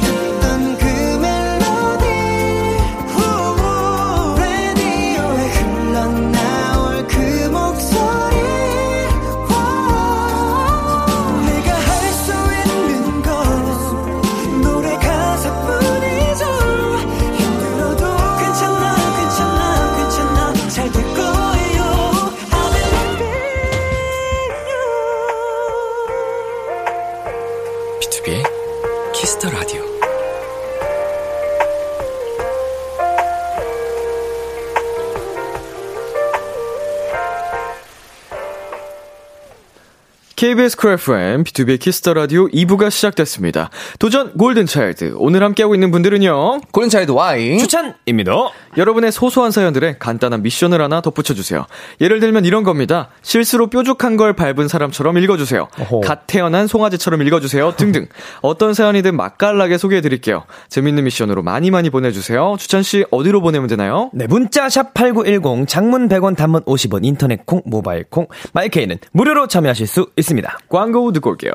KBS 쿨 FM, 비투비 키스 더 라디오 2부가 시작됐습니다. 도전 골든차일드. 오늘 함께하고 있는 분들은요. 골든차일드 Y. 주찬입니다. 여러분의 소소한 사연들에 간단한 미션을 하나 덧붙여주세요. 예를 들면 이런 겁니다. 실수로 뾰족한 걸 밟은 사람처럼 읽어주세요. 어허. 갓 태어난 송아지처럼 읽어주세요. 등등. 어떤 사연이든 맛깔나게 소개해드릴게요. 재밌는 미션으로 많이 많이 보내주세요. 주찬씨 어디로 보내면 되나요? 네, 문자 샵8910 장문 100원 단문 50원 인터넷 콩 모바일 콩 마이케이는 무료로 참여하실 수 있습니다. 광고 듣고 올게요.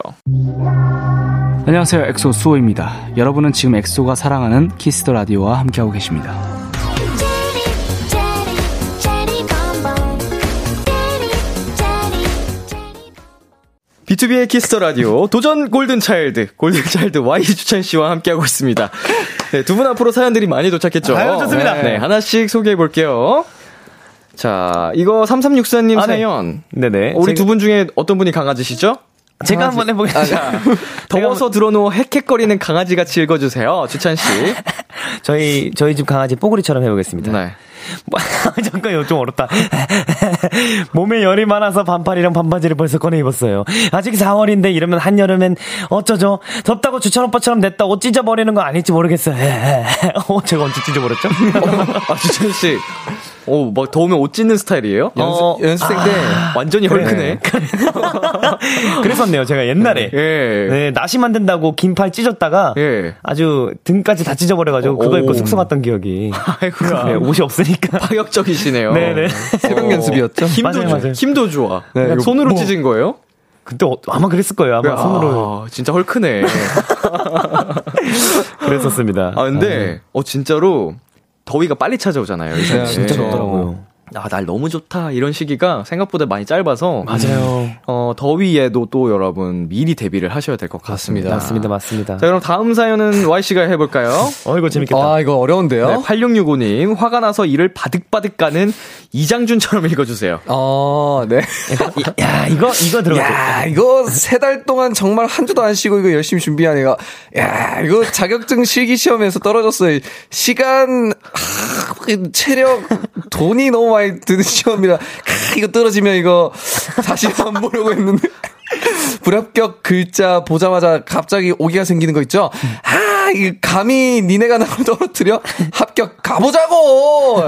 안녕하세요. 엑소 수호입니다. 여러분은 지금 엑소가 사랑하는 키스 더 라디오와 함께하고 계십니다. 비투비의 키스 더 라디오 도전 골든 차일드 골든 차일드 Y 주찬 씨와 함께하고 있습니다. 네, 두 분 앞으로 사연들이 많이 도착했죠. 아유, 좋습니다. 네, 하나씩 소개해 볼게요. 자, 이거 3364님 아, 네. 사연. 네네. 우리 제가- 두분 중에 어떤 분이 강아지시죠? 제가 한번 해보겠습니다. 더워서 들어놓은 헥헥거리는 강아지 같이 읽어주세요. 주찬 씨. 저희 저희 집 강아지 뽀글이처럼 해보겠습니다. 네. 뭐, 잠깐 이거 좀 어렵다. 몸에 열이 많아서 반팔이랑 반바지를 벌써 꺼내 입었어요. 아직 4월인데 이러면 한 여름엔 어쩌죠? 덥다고 주찬 오빠처럼 냈다 옷 찢어버리는 거 아닐지 모르겠어요. 어, 제가 언제 찢어버렸죠? 아, 주찬 씨. 오, 막 더우면 옷 찢는 스타일이에요? 어, 연습생 때. 완전히 헐크네. 그랬었네요. 제가 옛날에. 예. 네, 나시 만든다고 긴팔 찢었다가 예. 아주 등까지 다 찢어버려가지고 그거 오. 입고 숙소 갔던 기억이. 아이고야. 네, 옷이 없으니까. 파격적이시네요. 네네. 새벽 연습이었죠? 힘도, 맞아요, 좋- 맞아요. 힘도 좋아. 네, 그냥 이거 손으로 뭐- 찢은 거예요? 그때 어- 아마 그랬을 거예요. 아마 손으로 아, 진짜 헐크네. 그랬었습니다. 아, 근데, 어, 진짜로, 더위가 빨리 찾아오잖아요. 이 네. 진짜 좋더라고요. 아, 날 너무 좋다. 이런 시기가 생각보다 많이 짧아서. 맞아요. 어, 더위에도 또 여러분 미리 대비를 하셔야 될 것 같습니다. 맞습니다, 맞습니다. 자, 그럼 다음 사연은 Y씨가 해볼까요? 어, 이거 재밌겠다. 아, 이거 어려운데요? 네, 8665님, 화가 나서 이를 바득바득 가는 이장준처럼 읽어주세요. 어, 네. 야, 이거, 이거 들어갔죠. 야, 이거 세 달 동안 정말 한 주도 안 쉬고 이거 열심히 준비한 애가, 야, 이거 자격증 실기 시험에서 떨어졌어요. 시간, 하, 체력, 돈이 너무 많이 드는 시험이라, 크, 이거 떨어지면 이거 다시 안 보려고 했는데. 불합격 글자 보자마자 갑자기 오기가 생기는 거 있죠? 아, 이 감히 니네가 나를 떨어뜨려? 합격 가보자고!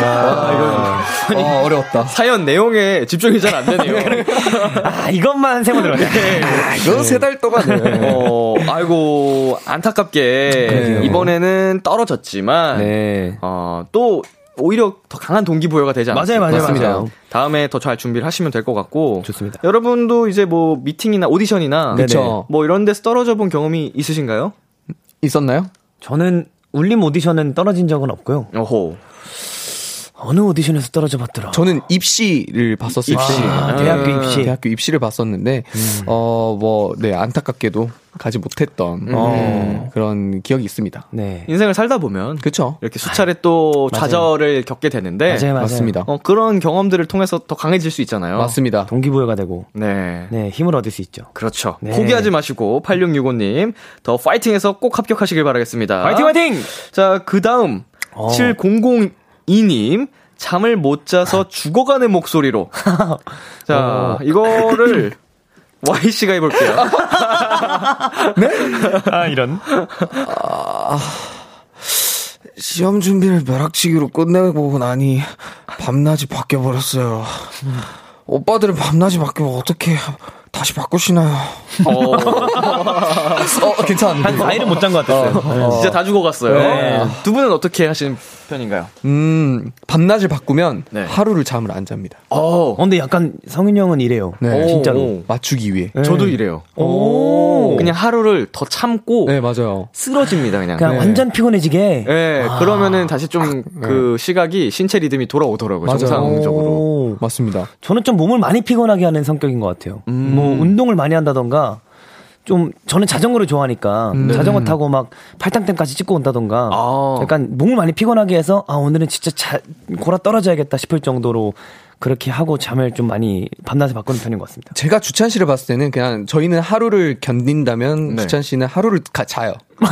아, 이거, 어, 어려웠다. 사연 내용에 집중이 잘 안 되네요. 아, 이것만 세모 들어갔네. 아, 이거 세달 동안은. 어, 아이고, 안타깝게, 이번에는 떨어졌지만, 네. 어, 또, 오히려 더 강한 동기부여가 되지 않았어요. 맞아요, 맞아요, 맞습니다. 맞아요. 다음에 더 잘 준비를 하시면 될 것 같고. 좋습니다. 여러분도 이제 뭐, 미팅이나 오디션이나. 그쵸. 뭐 이런 데서 떨어져 본 경험이 있으신가요? 있었나요? 저는 울림 오디션은 떨어진 적은 없고요. 어호. 어느 오디션에서 떨어져 봤더라. 저는 입시를 봤었을 입시. 때. 아, 대학교 입시. 대학교 입시를 봤었는데, 어, 뭐, 네, 안타깝게도 가지 못했던 네, 그런 기억이 있습니다. 네. 인생을 살다 보면. 그쵸? 이렇게 수차례 또 맞아요. 좌절을 겪게 되는데. 맞아요, 맞아요. 맞습니다. 어, 그런 경험들을 통해서 더 강해질 수 있잖아요. 맞습니다. 동기부여가 되고, 네. 네, 힘을 얻을 수 있죠. 그렇죠. 네. 포기하지 마시고 8665님 더 파이팅해서 꼭 합격하시길 바라겠습니다. 화이팅, 화이팅! 자, 그 다음 어. 7002 님 잠을 못 자서 죽어가는 목소리로. 자, 이거를 Y 씨가 해볼게요. 아, 이런. 시험 준비를 벼락치기로 끝내고 나니, 밤낮이 바뀌어 버렸어요. 오빠들은 밤낮이 바뀌면 어떻게 다시 바꾸시나요? 어, 어, 괜찮은데. 한 4일은 못잔 것 같았어요. 진짜 다 죽어갔어요. 네. 두 분은 어떻게 하시는 편인가요? 음, 밤낮을 바꾸면 네. 하루를 잠을 안 잡니다. 어, 어, 근데 약간 성윤이 형은 이래요. 네. 진짜로. 오. 맞추기 위해. 저도 이래요. 오. 그냥 하루를 더 참고 네, 맞아요. 쓰러집니다, 그냥. 그냥 네. 완전 피곤해지게. 네, 그러면은 다시 좀 그 시각이 신체 리듬이 돌아오더라고요. 맞아요. 정상적으로. 오. 맞습니다. 저는 좀 몸을 많이 피곤하게 하는 성격인 것 같아요. 뭐 운동을 많이 한다던가 좀 저는 자전거를 좋아하니까 자전거 타고 막 팔당댐까지 찍고 온다던가 아. 약간 몸을 많이 피곤하게 해서 아 오늘은 진짜 자, 골아 떨어져야겠다 싶을 정도로 그렇게 하고 잠을 좀 많이 밤낮에 바꾸는 편인 것 같습니다. 제가 주찬 씨를 봤을 때는 그냥 저희는 하루를 견딘다면 네. 주찬 씨는 하루를 가, 자요.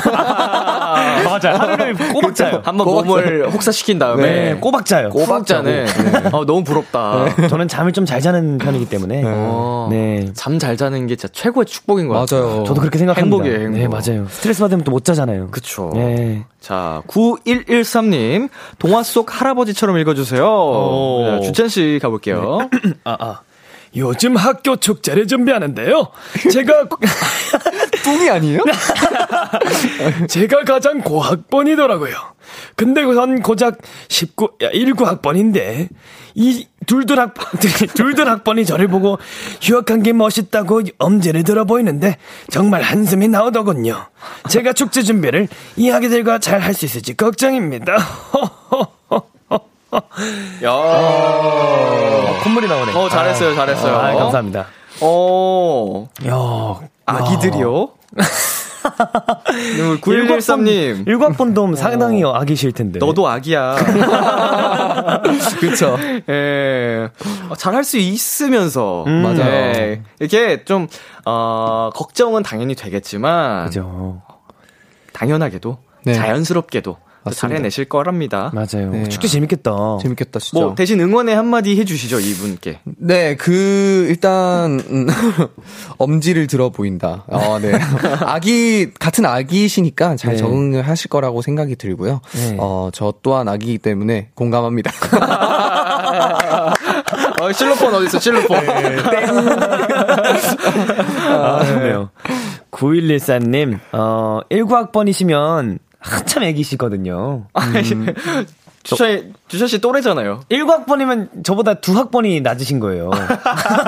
맞아요, 맞아요. 하루를 꼬박 자요. 한번 꼬박 몸을 혹사시킨 다음에 네, 꼬박 자요. 꼬박 자네. 어, 너무 부럽다. 저는 잠을 좀 잘 자는 편이기 때문에. 어, 네. 잠 잘 자는 게 진짜 최고의 축복인 것 같아요. 맞아요. 저도 그렇게 생각합니다. 행복이에요, 행복. 네, 맞아요. 스트레스 받으면 또 못 자잖아요. 그쵸. 네. 자, 9113님, 동화 속 할아버지처럼 읽어주세요. 자, 주찬 씨 가볼게요. 아, 아. 요즘 학교 축제를 준비하는데요. 제가 뚱이 아니에요? 제가 가장 고학번이더라고요. 근데 전 고작 19, 19학번인데, 이 둘둘 학, 둘둘 학번이 저를 보고 휴학한 게 멋있다고 엄지를 들어 보이는데, 정말 한숨이 나오더군요. 제가 축제 준비를 이 아기들과 잘 할 수 있을지 걱정입니다. 야 콧물이 나오네. 어, 잘했어요, 잘했어요. 아, 감사합니다. 어, 야, 아기들이요? 9113님, 1학번도 상당히 아기실 텐데. 너도 아기야. 그쵸. 예. 잘할 수 있으면서. 맞아요. 예. 이렇게 좀, 어, 걱정은 당연히 되겠지만. 그죠. 당연하게도. 네. 자연스럽게도. 또 맞습니다. 잘해내실 거랍니다. 맞아요. 네. 축제 재밌겠다. 재밌겠다, 진짜. 뭐, 대신 응원의 한마디 해주시죠, 이분께. 네, 그, 일단, 음, 엄지를 들어 보인다. 어, 네. 아기, 같은 아기시니까 잘 네. 적응을 하실 거라고 생각이 들고요. 네. 어, 저 또한 아기이기 때문에 공감합니다. 어, 실로폰 어딨어, 실로폰. 아, 좋네요. 9114님, 어, 19학번이시면 한참 애기시거든요. 주찬, 주찬씨 또래잖아요. 19학번이면 저보다 두 학번이 낮으신 거예요.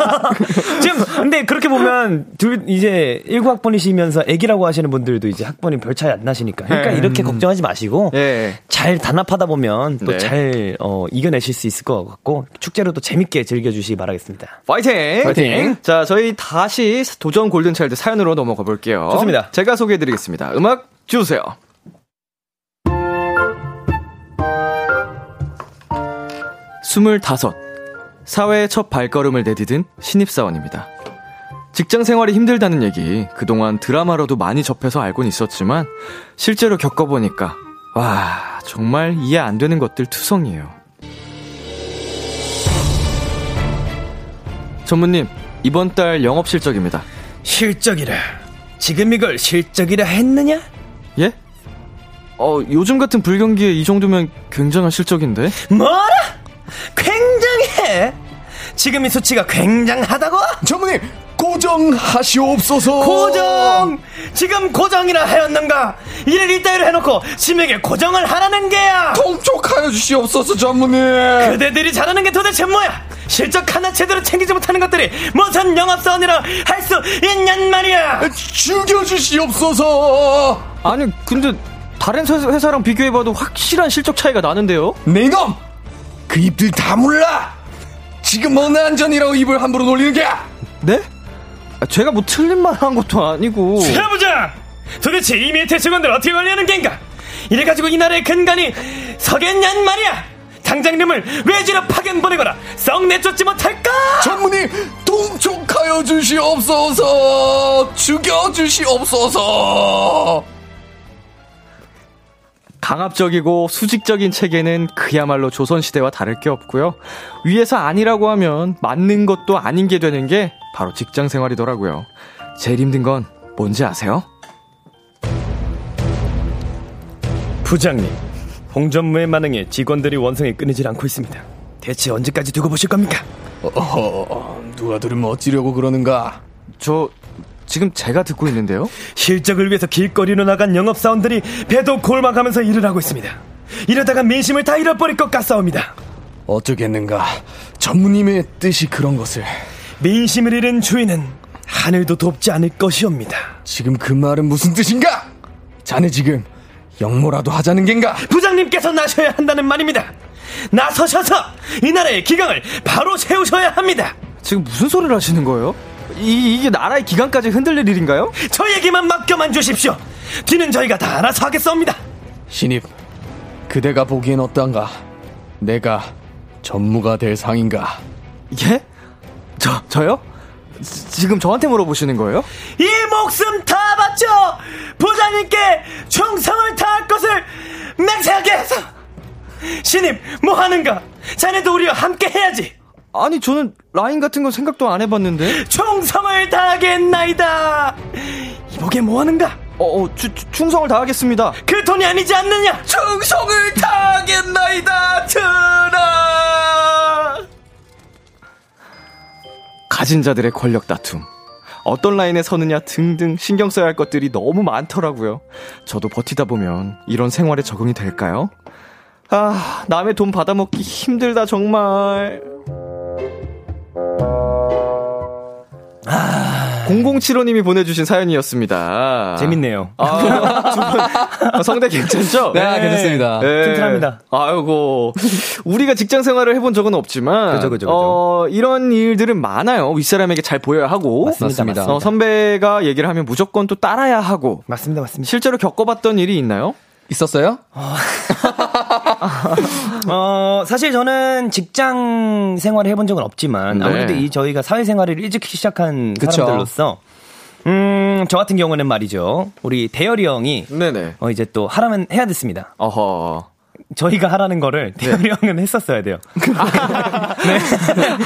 지금, 근데 그렇게 보면, 둘, 이제 19학번이시면서 애기라고 하시는 분들도 이제 학번이 별 차이 안 나시니까. 그러니까 네. 이렇게 걱정하지 마시고, 예. 잘 단합하다 보면 또 네. 잘, 어, 이겨내실 수 있을 것 같고, 축제로 또 재밌게 즐겨주시기 바라겠습니다. 파이팅! 파이팅! 자, 저희 다시 도전 골든차일드 사연으로 넘어가 볼게요. 좋습니다. 제가 소개해드리겠습니다. 음악 주세요. 스물다섯. 사회의 첫 발걸음을 내디딘 신입사원입니다. 직장 생활이 힘들다는 얘기 그동안 드라마로도 많이 접해서 알고는 있었지만 실제로 겪어보니까 와 정말 이해 안 되는 것들 투성이에요. 전무님 이번 달 영업 실적입니다. 실적이라. 지금 이걸 실적이라 했느냐? 예? 어 요즘 같은 불경기에 이 정도면 굉장한 실적인데? 뭐라? 굉장해! 지금 이 수치가 굉장하다고? 전무님, 고정하시옵소서! 고정! 지금 고정이라 하였는가? 이를 이따위로 해놓고 심에게 고정을 하라는 게야! 통촉하여 주시옵소서, 전무님! 그대들이 잘하는 게 도대체 뭐야? 실적 하나 제대로 챙기지 못하는 것들이 무슨 영업사원이라 할 수 있냔 말이야! 죽여주시옵소서! 아니 근데 다른 회- 회사랑 비교해봐도 확실한 실적 차이가 나는데요? 네놈! 그 입들 다 몰라! 지금 어느 안전이라고 입을 함부로 놀리는 게야! 네? 아, 제가 뭐 틀린 말 한 것도 아니고 해보자! 도대체 이 밑에 직원들 어떻게 관리하는 겐가? 이래가지고 이 나라의 근간이 서겠냔 말이야! 당장님을 외지로 파견 보내거나 썩 내쫓지 못할까? 전무님, 통촉하여 주시옵소서! 죽여주시옵소서! 강압적이고 수직적인 체계는 그야말로 조선시대와 다를 게 없고요. 위에서 아니라고 하면 맞는 것도 아닌 게 되는 게 바로 직장 생활이더라고요. 제일 힘든 건 뭔지 아세요? 부장님, 홍전무의 만행에 직원들이 원성이 끊이질 않고 있습니다. 대체 언제까지 두고 보실 겁니까? 어허, 누가 들으면 어찌려고 그러는가? 저 지금 제가 듣고 있는데요. 실적을 위해서 길거리로 나간 영업사원들이 배도 골망하면서 일을 하고 있습니다. 이러다가 민심을 다 잃어버릴 것 같사옵니다. 어쩌겠는가? 전무님의 뜻이 그런 것을. 민심을 잃은 주인은 하늘도 돕지 않을 것이옵니다. 지금 그 말은 무슨 뜻인가? 자네 지금 영모라도 하자는 겐가? 부장님께서 나셔야 한다는 말입니다. 나서셔서 이 나라의 기강을 바로 세우셔야 합니다. 지금 무슨 소리를 하시는 거예요? 이, 이게 나라의 기강까지 흔들릴 일인가요? 저에게만 맡겨만 주십시오. 뒤는 저희가 다 알아서 하겠사옵니다. 신입, 그대가 보기엔 어떤가? 내가 전무가 될 상인가? 예? 저 저요? 지- 지금 저한테 물어보시는 거예요? 이 목숨 다 바쳐 부장님께 충성을 다할 것을 신입, 뭐 하는가? 자네도 우리와 함께 해야지! 아니, 저는 라인 같은 건 생각도 안 해봤는데. 충성을 다하겠나이다! 이보게 뭐 하는가? 어, 어 추, 추, 충성을 다하겠습니다. 그 돈이 아니지 않느냐? 충성을 다하겠나이다, 트라! 가진 자들의 권력 다툼. 어떤 라인에 서느냐 등등 신경 써야 할 것들이 너무 많더라고요. 저도 버티다 보면 이런 생활에 적응이 될까요? 아, 남의 돈 받아먹기 힘들다, 정말. 아... 0075님이 보내주신 사연이었습니다. 재밌네요. 아, 두 분, 성대 괜찮죠? 네, 괜찮습니다. 네. 튼튼합니다. 아이고. 우리가 직장 생활을 해본 적은 없지만. 그죠, 그죠, 그죠. 어, 이런 일들은 많아요. 윗사람에게 잘 보여야 하고. 맞습니다, 맞습니다. 어, 선배가 얘기를 하면 무조건 또 따라야 하고. 맞습니다, 맞습니다. 실제로 겪어봤던 일이 있나요? 있었어요? 어, 사실 저는 직장 생활을 해본 적은 없지만 네. 아무래도 이 저희가 사회생활을 일찍 시작한 그쵸. 사람들로서 음, 저 같은 경우는 말이죠. 우리 대열이 형이 네네. 어, 이제 또 하라면 해야 됐습니다. 어허. 저희가 하라는 거를 대열이 형은 했었어야 돼요.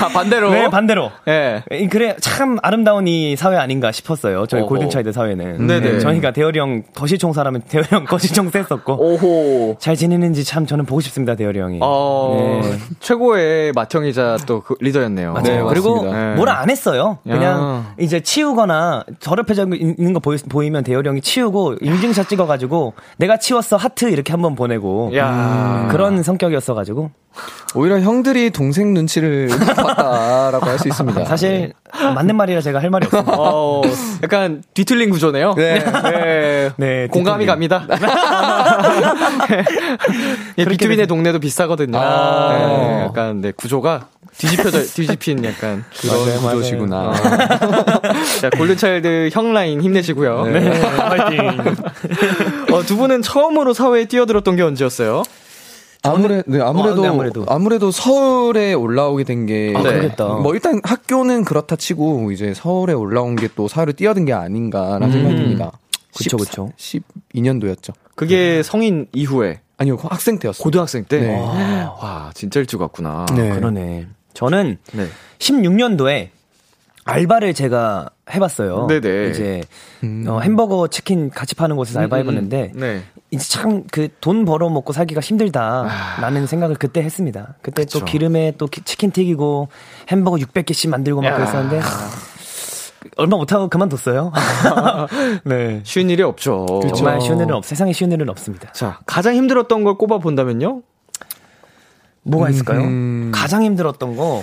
아, 반대로? 네, 반대로. 예. 이, 그래, 참 아름다운 이 사회 아닌가 싶었어요. 저희. 골든차이드 사회는. 네네. 네, 저희가 대열이 형 거시총사라면 대열이 형 거시총사 했었고. 오호. 잘 지내는지 참 저는 보고 싶습니다, 대열이 형이. 어, 네. 최고의 맏형이자 또 그 리더였네요. 맞아요. 네, 그리고. 네. 뭐라 안 했어요. 그냥 야. 이제 치우거나 더럽혀져 있는 거 보이, 보이면 대열이 형이 치우고 인증샷 찍어가지고 내가 치웠어 하트 이렇게 한번 보내고 야. 그런 성격이었어가지고 오히려 형들이 동생 눈치를 봤다라고 할 수 있습니다. 사실 맞는 말이라 제가 할 말이 없습니다. 어, 약간 뒤틀린 구조네요. 네. 네. 네, 공감이 뒤틀림. 갑니다. 예, 비투비네 동네도 비싸거든요. 아. 네, 약간 네, 구조가 뒤집혀져 뒤집힌 약간 그런 맞아요. 구조시구나. 자, 골든차일드 형 라인 힘내시고요. 네, 화이팅. 어, 두 분은 처음으로 사회에 뛰어들었던 게 언제였어요? 아무래, 네, 아무래도, 어, 네, 아무래도. 아무래도 서울에 올라오게 된 게. 아, 그러겠다. 뭐 일단 학교는 그렇다 치고, 이제 서울에 올라온 게 또 사회를 뛰어든 게 아닌가라는 생각이 듭니다. 그쵸, 그쵸. 12년도였죠. 그게 성인 이후에 아니요, 학생 때였어요. 고등학생 때. 네. 와, 진짜 일찍 왔구나. 네. 그러네. 저는 네. 16년도에 알바를 제가 해봤어요. 네네. 이제 어, 햄버거 치킨 같이 파는 곳에서 알바해봤는데 네. 이제 참 그 돈 벌어 먹고 살기가 힘들다라는 생각을 그때 했습니다. 그때 또 그쵸. 기름에 또 기- 치킨 튀기고 햄버거 600개씩 만들고 막 야. 그랬었는데 얼마 못하고 그만뒀어요. 네. 쉬운 일이 없죠. 정말 쉬운 일은 없, 세상에 쉬운 일은 없습니다. 자, 가장 힘들었던 걸 꼽아 본다면요? 뭐가 있을까요? 음. 가장 힘들었던 거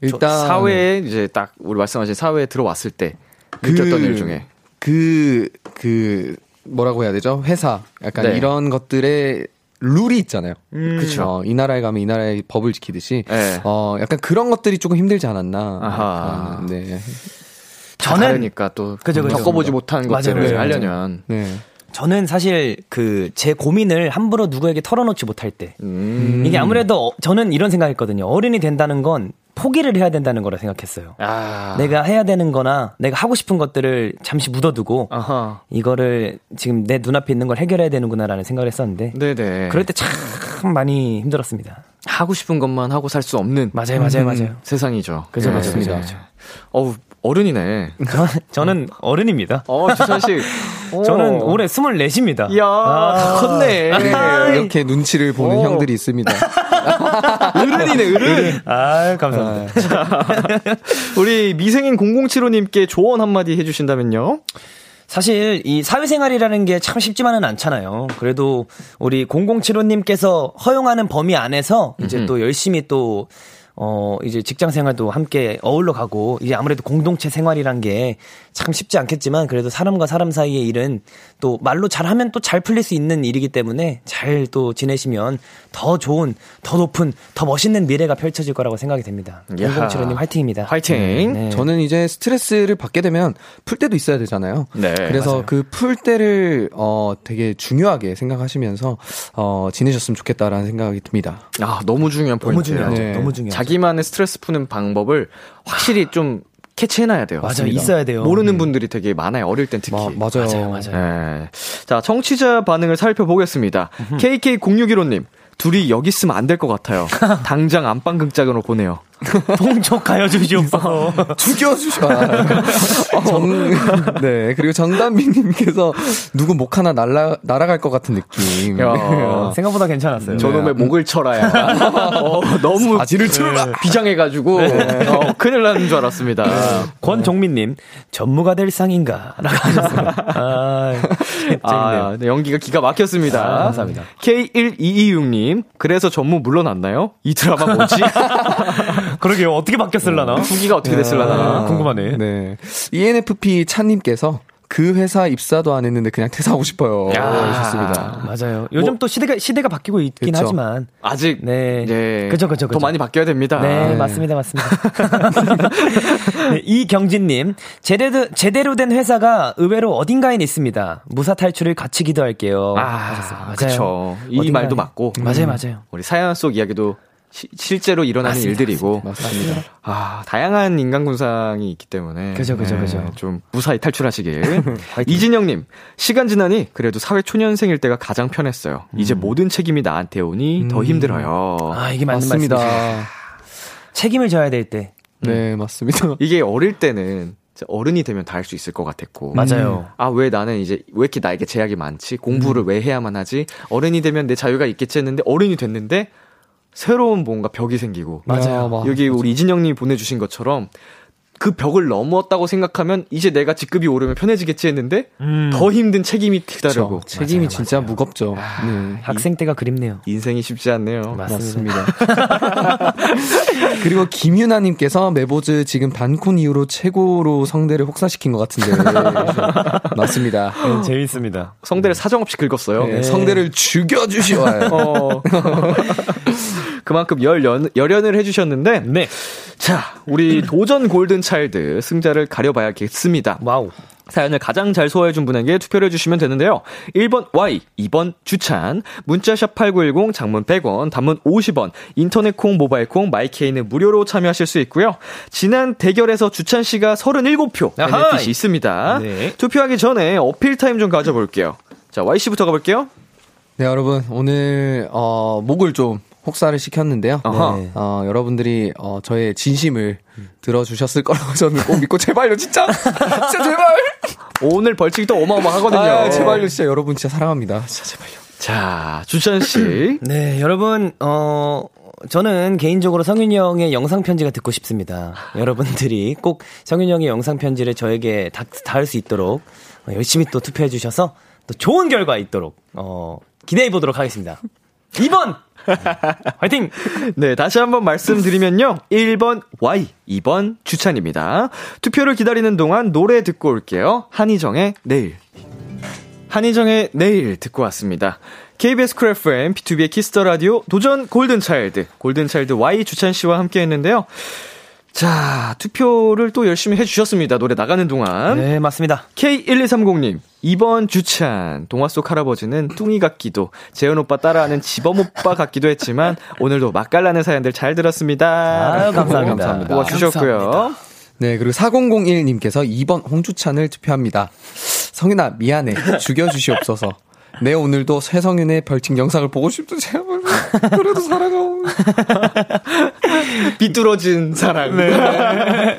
일단. 사회에 이제 딱 우리 말씀하신 사회에 들어왔을 때 느꼈던 일 중에 그, 그, 뭐라고 해야 되죠? 회사. 약간 네. 이런 것들의 룰이 있잖아요. 음. 그쵸. 어, 이 나라에 가면 이 나라의 법을 지키듯이. 네. 어, 약간 그런 것들이 조금 힘들지 않았나. 아하. 약간, 네. 다 저는- 다르니까 또 그죠, 그죠. 겪어보지 못한 맞아요, 것들을 맞아요, 하려면 네. 저는 사실 그 제 고민을 함부로 누구에게 털어놓지 못할 때 음. 이게 아무래도 어- 저는 이런 생각했거든요. 어른이 된다는 건 포기를 해야 된다는 거라 생각했어요. 아. 내가 해야 되는 거나 내가 하고 싶은 것들을 잠시 묻어두고 아하. 이거를 지금 내 눈앞에 있는 걸 해결해야 되는구나라는 생각을 했었는데 네네. 그럴 때 참 많이 힘들었습니다. 하고 싶은 것만 하고 살 수 없는 맞아요, 맞아요, 맞아요. 세상이죠. 그죠, 네. 맞습니다. 어우, 어른이네. 저, 저는 어른입니다. 어, 주찬 씨. 어. 저는 올해 24입니다. 이야, 다 컸네. 네, 이렇게 눈치를 보는 오. 형들이 있습니다. 어른이네, 어른. 아, 감사합니다. 우리 미생인 0075님께 조언 한마디 해주신다면요? 사실 이 사회생활이라는 게 참 쉽지만은 않잖아요. 그래도 우리 0075님께서 허용하는 범위 안에서 이제 또 열심히 또 어, 이제 직장 생활도 함께 어울러 가고, 이제 아무래도 공동체 생활이란 게 참 쉽지 않겠지만, 그래도 사람과 사람 사이의 일은 또 말로 잘하면 또 잘 풀릴 수 있는 일이기 때문에 잘 또 지내시면 더 좋은, 더 높은, 더 멋있는 미래가 펼쳐질 거라고 생각이 됩니다. 야하. 0075님 화이팅입니다. 화이팅. 네. 저는 이제 스트레스를 받게 되면 풀 때도 있어야 되잖아요. 네. 그래서 그 풀 때를 어 되게 중요하게 생각하시면서 어 지내셨으면 좋겠다라는 생각이 듭니다. 아, 너무 중요한 너무 포인트예요. 중요하죠. 네. 너무 중요하죠. 자기만의 스트레스 푸는 방법을 확실히 좀 캐치해놔야 돼요. 맞아요. 있어야 돼요. 모르는 분들이 되게 많아요. 어릴 땐 특히. 마- 맞아요. 맞아요, 맞아요. 네. 자, 청취자 반응을 살펴보겠습니다. KK0615님. 둘이 여기 있으면 안 될 것 같아요. 당장 안방극장으로 보내요. 동족하여 주시옵소서. 죽여주셔. 정, 네. 그리고 정단비님께서 누구 목 하나 날라, 날아갈 것 같은 느낌. 야. 생각보다 괜찮았어요. 저놈의 목을 쳐라야. 어, 너무 바지를 틀어. 비장해가지고 어, 큰일 나는 줄 알았습니다. 권종민님, 전무가 될 상인가? 라고 하셨어요. 아. 아, 네, 연기가 기가 막혔습니다. 아, 감사합니다. K1226님, 그래서 전무 물러났나요? 이 드라마 뭐지? 그러게요. 어떻게 바뀌었을라나? 후기가 어떻게 됐을라나? 아, 궁금하네. 네. ENFP 차님께서 그 회사 입사도 안 했는데 그냥 퇴사하고 싶어요. 야. 하셨습니다. 맞아요. 요즘 또 시대가, 시대가 바뀌고 있긴 그쵸. 하지만. 아직 네. 네. 그죠, 그죠, 그죠. 더 많이 바뀌어야 됩니다. 네, 맞습니다, 맞습니다. 네, 이경진님, 제대로, 제대로 된 회사가 의외로 어딘가에 있습니다. 무사 탈출을 같이 기도할게요. 아, 하셨어요. 맞아요. 그쵸. 이 어딘가에. 말도 맞고. 맞아요, 맞아요. 우리 사연 속 이야기도 시- 실제로 일어나는 맞습니다, 일들이고. 맞습니다. 아, 다양한 인간 군상이 있기 때문에. 그죠, 그죠, 그죠. 좀 무사히 탈출하시길. 이진영님, 시간 지나니 그래도 사회 초년생일 때가 가장 편했어요. 이제 모든 책임이 나한테 오니 더 힘들어요. 아, 이게 맞는 맞습니다. 책임을 져야 될 때. 네, 맞습니다. 이게 어릴 때는 어른이 되면 다 할 수 있을 것 같았고. 맞아요. 아, 왜 나는 이제, 왜 이렇게 나에게 제약이 많지? 공부를 왜 해야만 하지? 어른이 되면 내 자유가 있겠지 했는데, 어른이 됐는데, 새로운 뭔가 벽이 생기고. 맞아요. 맞- 여기 우리 이진영님이 보내주신 것처럼, 그 벽을 넘었다고 생각하면, 이제 내가 직급이 오르면 편해지겠지 했는데, 더 힘든 책임이 기다리고. 그쵸. 책임이 진짜 무겁죠. 네. 학생 때가 그립네요. 인생이 쉽지 않네요. 맞습니다. 그리고 김유나님께서 메보즈 지금 반콘 이후로 최고로 성대를 혹사시킨 것 같은데. 맞습니다. 네, 재밌습니다. 성대를 사정없이 긁었어요. 네, 성대를 죽여주시와요. 어. 그만큼 열 연, 열연을 해주셨는데, 네. 자, 우리 도전 골든 차일드 승자를 가려봐야겠습니다. Wow. 사연을 가장 잘 소화해준 분에게 투표를 해주시면 되는데요. 1번 Y, 2번 주찬, 문자샵 8910, 장문 100원, 단문 50원, 인터넷 콩, 모바일 콩, 마이케이는 무료로 참여하실 수 있고요. 지난 대결에서 주찬 씨가 37표 아하이. benefit이 있습니다. 네. 투표하기 전에 어필 타임 좀 가져볼게요. 자, Y 씨부터 가볼게요. 네, 여러분. 오늘, 어, 목을 좀 혹사를 시켰는데요. 네. 어, 여러분들이, 어, 저의 진심을 들어주셨을 거라고 저는 꼭 믿고, 제발요, 진짜! 진짜 제발! 오늘 벌칙이 또 어마어마하거든요. 아, 제발요, 진짜 여러분 진짜 사랑합니다. 진짜 제발요. 자, 주찬 씨. 네, 여러분, 어, 저는 개인적으로 성윤이 형의 영상 편지가 듣고 싶습니다. 여러분들이 꼭 성윤이 형의 영상 편지를 저에게 다, 닿을 수 있도록 어, 열심히 또 투표해 주셔서 또 좋은 결과 있도록 어, 기대해 보도록 하겠습니다. 2번 화이팅! 네, 다시 한번 말씀드리면요. 1번 Y, 2번 주찬입니다. 투표를 기다리는 동안 노래 듣고 올게요. 한희정의 내일. 한희정의 내일 듣고 왔습니다. KBS 쿨 FM, 비투비의 키스 더 라디오, 도전 골든차일드, 골든차일드 Y 주찬 씨와 함께 했는데요. 자, 투표를 또 열심히 해주셨습니다. 노래 나가는 동안. 네, 맞습니다. K1230님, 2번 주찬. 동화 속 할아버지는 뚱이 같기도, 재현 오빠 따라하는 지범 오빠 같기도 했지만, 오늘도 맛깔나는 사연들 잘 들었습니다. 아유, 감사합니다. 감사합니다. 뽑아주셨고요. 네, 그리고 4001님께서 2번 홍주찬을 투표합니다. 성윤아, 미안해. 죽여주시옵소서. 내 오늘도 최성윤의 벌칙 영상을 보고 싶도 제발. 그래도 사랑하고. 비뚤어진 사랑.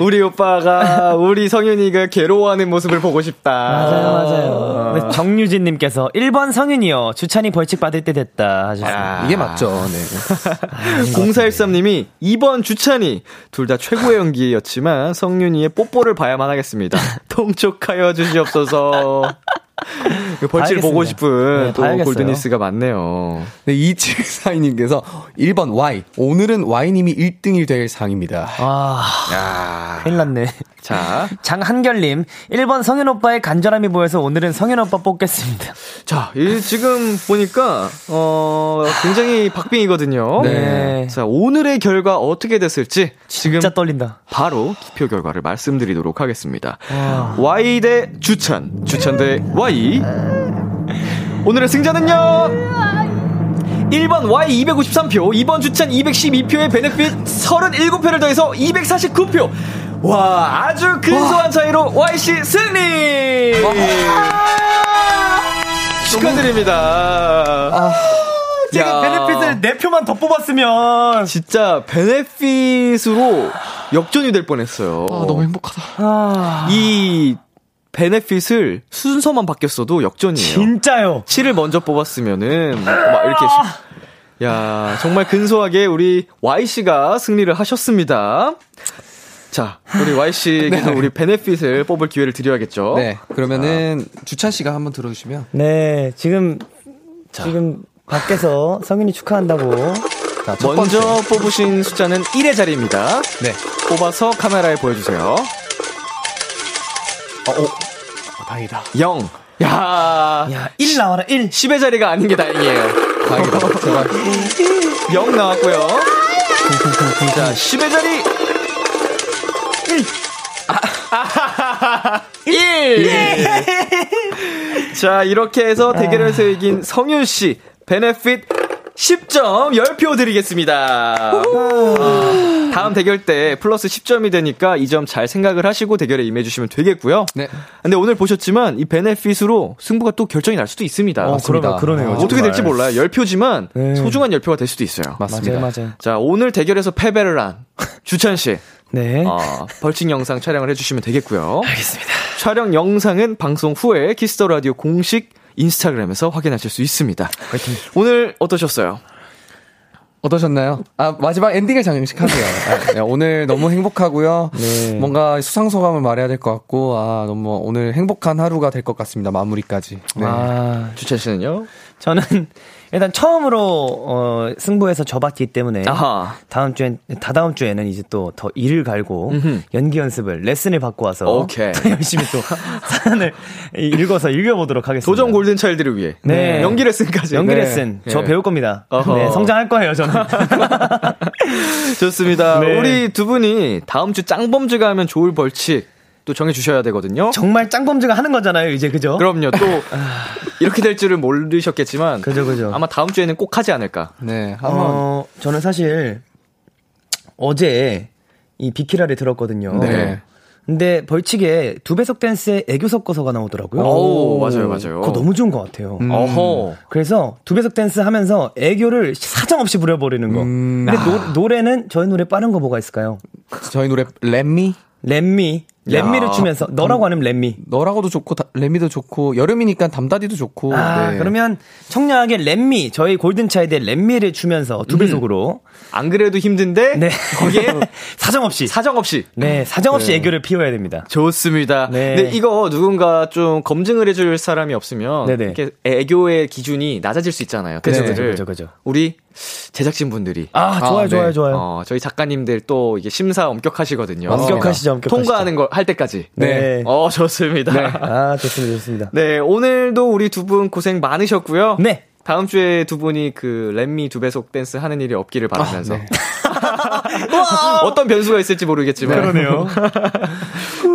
우리 오빠가, 우리 성윤이가 괴로워하는 모습을 보고 싶다. 맞아요, 맞아요. 네, 정유진님께서 1번 성윤이요. 주찬이 벌칙 받을 때 됐다 하셨습니다. 이게 맞죠, 네. 0413님이 2번 주찬이 둘 다 최고의 연기였지만 성윤이의 뽀뽀를 봐야만 하겠습니다. 통촉하여 주시옵소서. 그 벌칙을 봐야겠습니다. 보고 싶은 네, 또 봐야겠어요. 골드니스가 많네요. 네, 2742님께서 1번 Y. 오늘은 Y님이 1등이 될 상입니다. 아, 야. 큰일 났네. 자, 장한결님, 1번 성윤 오빠의 간절함이 보여서 오늘은 성윤 오빠 뽑겠습니다. 자, 이 지금 보니까 어 굉장히 박빙이거든요. 네. 자, 오늘의 결과 어떻게 됐을지 지금 진짜 떨린다. 바로 투표 결과를 말씀드리도록 하겠습니다. Y 대 주찬, 주찬 대 Y. 오늘의 승자는요. 1번 Y 253표, 2번 주찬 212표의 베네핏 37표를 더해서 249표. 와, 아주 근소한 차이로 Y씨 승리! 축하드립니다. 제가 야. 베네핏을 네 표만 더 뽑았으면. 진짜 베네핏으로 역전이 될 뻔했어요. 아, 너무 행복하다. 이 베네핏을 순서만 바뀌었어도 역전이에요. 진짜요. 7을 먼저 뽑았으면은 막 이렇게 시- 야 정말 근소하게 우리 Y 씨가 승리를 하셨습니다. 자 우리 Y 씨에게도 우리 베네핏을 뽑을 기회를 드려야겠죠. 네, 그러면은 주찬 씨가 한번 들어주시면. 네, 지금, 지금 밖에서 성인이 축하한다고. 자, 첫 먼저 번째. 뽑으신 숫자는 1의 자리입니다. 네. 뽑아서 카메라에 보여주세요. 다행이다. 0. 야, 야, 1 나와라, 1. 10의 자리가 아닌 게 다행이에요. 다행이다. 제발. 0 나왔고요. 자, 10의 자리. 1. 아, 1. 자, 이렇게 해서 대결에서 이긴 성윤 씨, benefit 10점 10표 드리겠습니다. 아, 다음 대결 때 플러스 10점이 되니까 이 점 잘 생각을 하시고 대결에 임해주시면 되겠고요. 네. 근데 오늘 보셨지만 이 benefit으로 승부가 또 결정이 날 수도 있습니다. 어, 그러면, 그러네요. 어떻게 정말. 될지 몰라요. 10표지만 네. 소중한 10표가 될 수도 있어요. 맞습니다. 맞아요, 맞아요. 자, 오늘 대결에서 패배를 한 주찬 씨. 네. 어, 벌칙 영상 촬영을 해주시면 되겠고요. 알겠습니다. 촬영 영상은 방송 후에 키스 더 라디오 공식 인스타그램에서 확인하실 수 있습니다. 오늘 어떠셨어요? 어떠셨나요? 아, 마지막 엔딩을 장식하세요. 아, 네, 오늘 너무 행복하고요. 네. 뭔가 수상소감을 말해야 될 것 같고, 아, 너무 오늘 행복한 하루가 될 것 같습니다. 마무리까지. 네. 아, 주찬 씨는요? 저는 일단 처음으로 어, 승부에서 져봤기 때문에 아하. 다음 주엔 다다음 주에는 이제 또더 일을 갈고 음흠. 연기 연습을 레슨을 받고 와서 오케이. 또 열심히 또 사연을 읽어서 읽어보도록 하겠습니다. 도전 골든 차일드를 위해. 네. 연기 레슨까지. 연기 네. 레슨 저 네. 배울 겁니다. 네, 성장할 거예요 저는. 좋습니다. 네. 우리 두 분이 다음 주 짱범즈가 하면 좋을 벌칙 또 정해주셔야 되거든요. 정말 짱범즈가 하는 거잖아요 이제 그죠? 그럼요. 또 이렇게 될 줄은 모르셨겠지만 그죠 그죠. 아마 다음 주에는 꼭 하지 않을까. 네, 한번. 어, 저는 사실 어제 이 비키라를 들었거든요. 네. 근데 벌칙에 두 배속 댄스에 애교 섞어서가 나오더라고요. 오, 맞아요, 맞아요. 그거 너무 좋은 것 같아요. 어허. 그래서 두 배속 댄스 하면서 애교를 사정없이 부려버리는 거. 음. 근데 노, 노래는 저희 노래 빠른 거 뭐가 있을까요? 저희 노래, 렛미? 렛미. 렛미를 추면서 너라고 하는 Let Me. 너라고도 좋고, 다- Let Me도 좋고, 여름이니까 담다디도 좋고. 아, 네. 그러면 청량하게 Let Me, 저희 골든 차일드의 Let Me를 추면서 두 배속으로. 안 그래도 힘든데 네. 거기에 사정없이. 사정없이 네, 사정없이 애교를 피워야 됩니다. 좋습니다. 네. 근데 이거 누군가 좀 검증을 해줄 사람이 없으면. 이렇게 애교의 기준이 낮아질 수 있잖아요. 그죠, 그죠, 그죠. 우리 제작진 분들이 아, 좋아요, 네. 좋아요, 좋아요. 어, 저희 작가님들 또 이게 심사 엄격하시거든요. 엄격하시죠, 엄격하시죠. 통과하는 걸 할 때까지. 네. 어, 좋습니다. 네. 아, 좋습니다, 좋습니다. 오늘도 우리 두 분 고생 많으셨고요. 네. 다음 주에 두 분이 그 렛미 두 배속 댄스 하는 일이 없기를 바라면서 네. 어떤 변수가 있을지 모르겠지만 그러네요.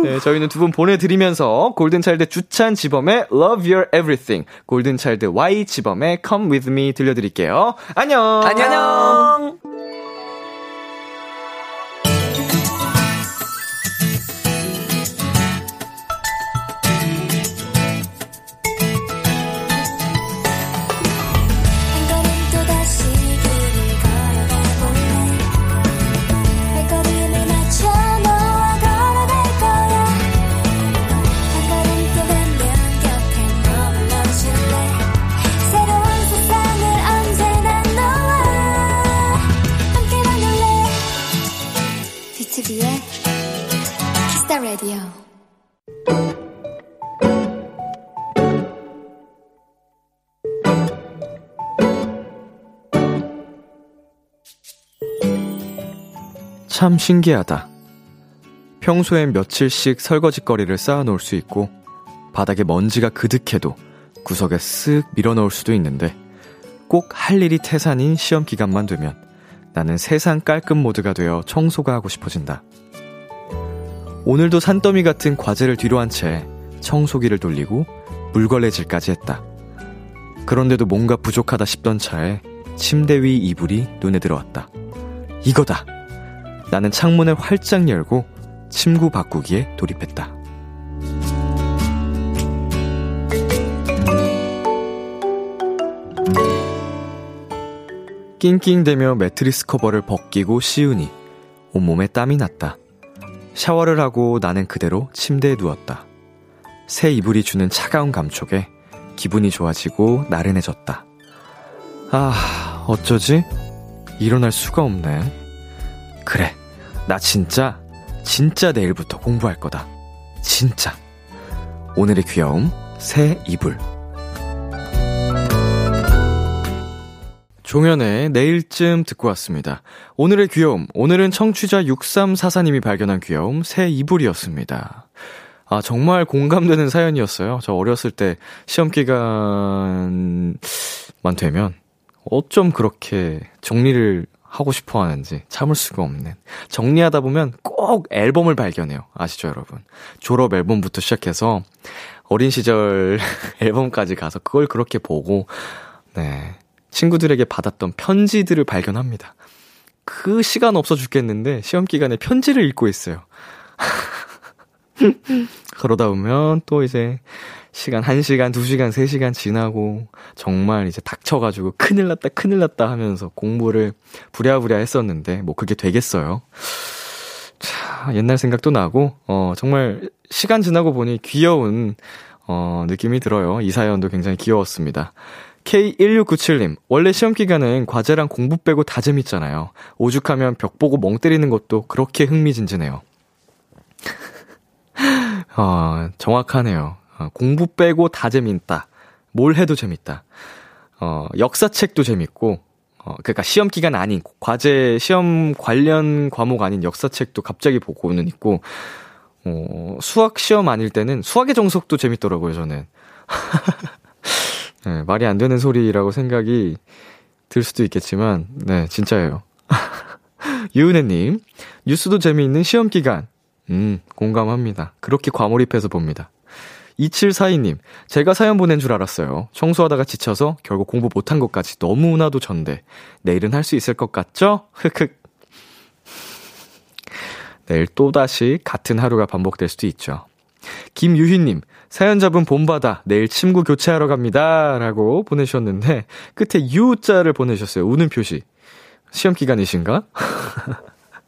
네, 저희는 두 분 보내드리면서 골든차일드 주찬 지범의 Love Your Everything, 골든차일드 Y 지범의 Come With Me 들려드릴게요. 안녕. 안녕. 참 신기하다. 평소엔 며칠씩 설거지거리를 쌓아놓을 수 있고, 바닥에 먼지가 그득해도 구석에 쓱 밀어넣을 수도 있는데, 꼭 할 일이 태산인 시험 기간만 되면 나는 세상 깔끔 모드가 되어 청소가 하고 싶어진다. 오늘도 산더미 같은 과제를 뒤로 한 채 청소기를 돌리고 물걸레질까지 했다. 그런데도 뭔가 부족하다 싶던 차에 침대 위 이불이 눈에 들어왔다. 이거다! 나는 창문을 활짝 열고 침구 바꾸기에 돌입했다. 낑낑대며 매트리스 커버를 벗기고 씌우니 온몸에 땀이 났다. 샤워를 하고 나는 그대로 침대에 누웠다. 새 이불이 주는 차가운 감촉에 기분이 좋아지고 나른해졌다. 아, 어쩌지? 일어날 수가 없네. 그래, 나 진짜, 진짜 내일부터 공부할 거다. 진짜. 오늘의 귀여움, 새 이불. 종현의 내일쯤 듣고 왔습니다. 오늘의 귀여움, 오늘은 청취자 6344님이 발견한 귀여움, 새 이불이었습니다. 아, 정말 공감되는 사연이었어요. 저 어렸을 때 시험 기간만 되면 어쩜 그렇게 정리를 하고 싶어 하는지 참을 수가 없는. 정리하다 보면 꼭 앨범을 발견해요. 아시죠, 여러분? 졸업 앨범부터 시작해서 어린 시절 앨범까지 가서 그걸 그렇게 보고, 네. 친구들에게 받았던 편지들을 발견합니다. 그 시간 없어 죽겠는데 시험 기간에 편지를 읽고 있어요. 그러다 보면 또 이제 시간 1시간, 2시간, 3시간 지나고 정말 이제 닥쳐가지고 큰일 났다, 큰일 났다 하면서 공부를 부랴부랴 했었는데 뭐 그게 되겠어요. 자, 옛날 생각도 나고, 어, 정말 시간 지나고 보니 귀여운, 어, 느낌이 들어요. 이 사연도 굉장히 귀여웠습니다. K1697님, 원래 시험 기간은 과제랑 공부 빼고 다 재밌잖아요. 오죽하면 벽 보고 멍 때리는 것도 그렇게 흥미진진해요. 어, 정확하네요. 어, 공부 빼고 다 재밌다. 뭘 해도 재밌다. 어, 역사책도 재밌고, 어, 그니까 시험 기간 아닌, 과제, 시험 관련 과목 아닌 역사책도 갑자기 보고는 있고, 어, 수학 시험 아닐 때는 수학의 정석도 재밌더라고요, 저는. 네, 말이 안 되는 소리라고 생각이 들 수도 있겠지만, 네, 진짜예요. 유은혜님, 뉴스도 재미있는 시험 기간. 음, 공감합니다. 그렇게 과몰입해서 봅니다. 2742님, 제가 사연 보낸 줄 알았어요. 청소하다가 지쳐서 결국 공부 못한 것까지 너무나도 전데. 내일은 할 수 있을 것 같죠? 흑흑. 내일 또다시 같은 하루가 반복될 수도 있죠. 김유희님, 사연자분 본받아 내일 침구 교체하러 갑니다. 라고 보내주셨는데, 끝에 U자를 보내주셨어요. 우는 표시. 시험 기간이신가?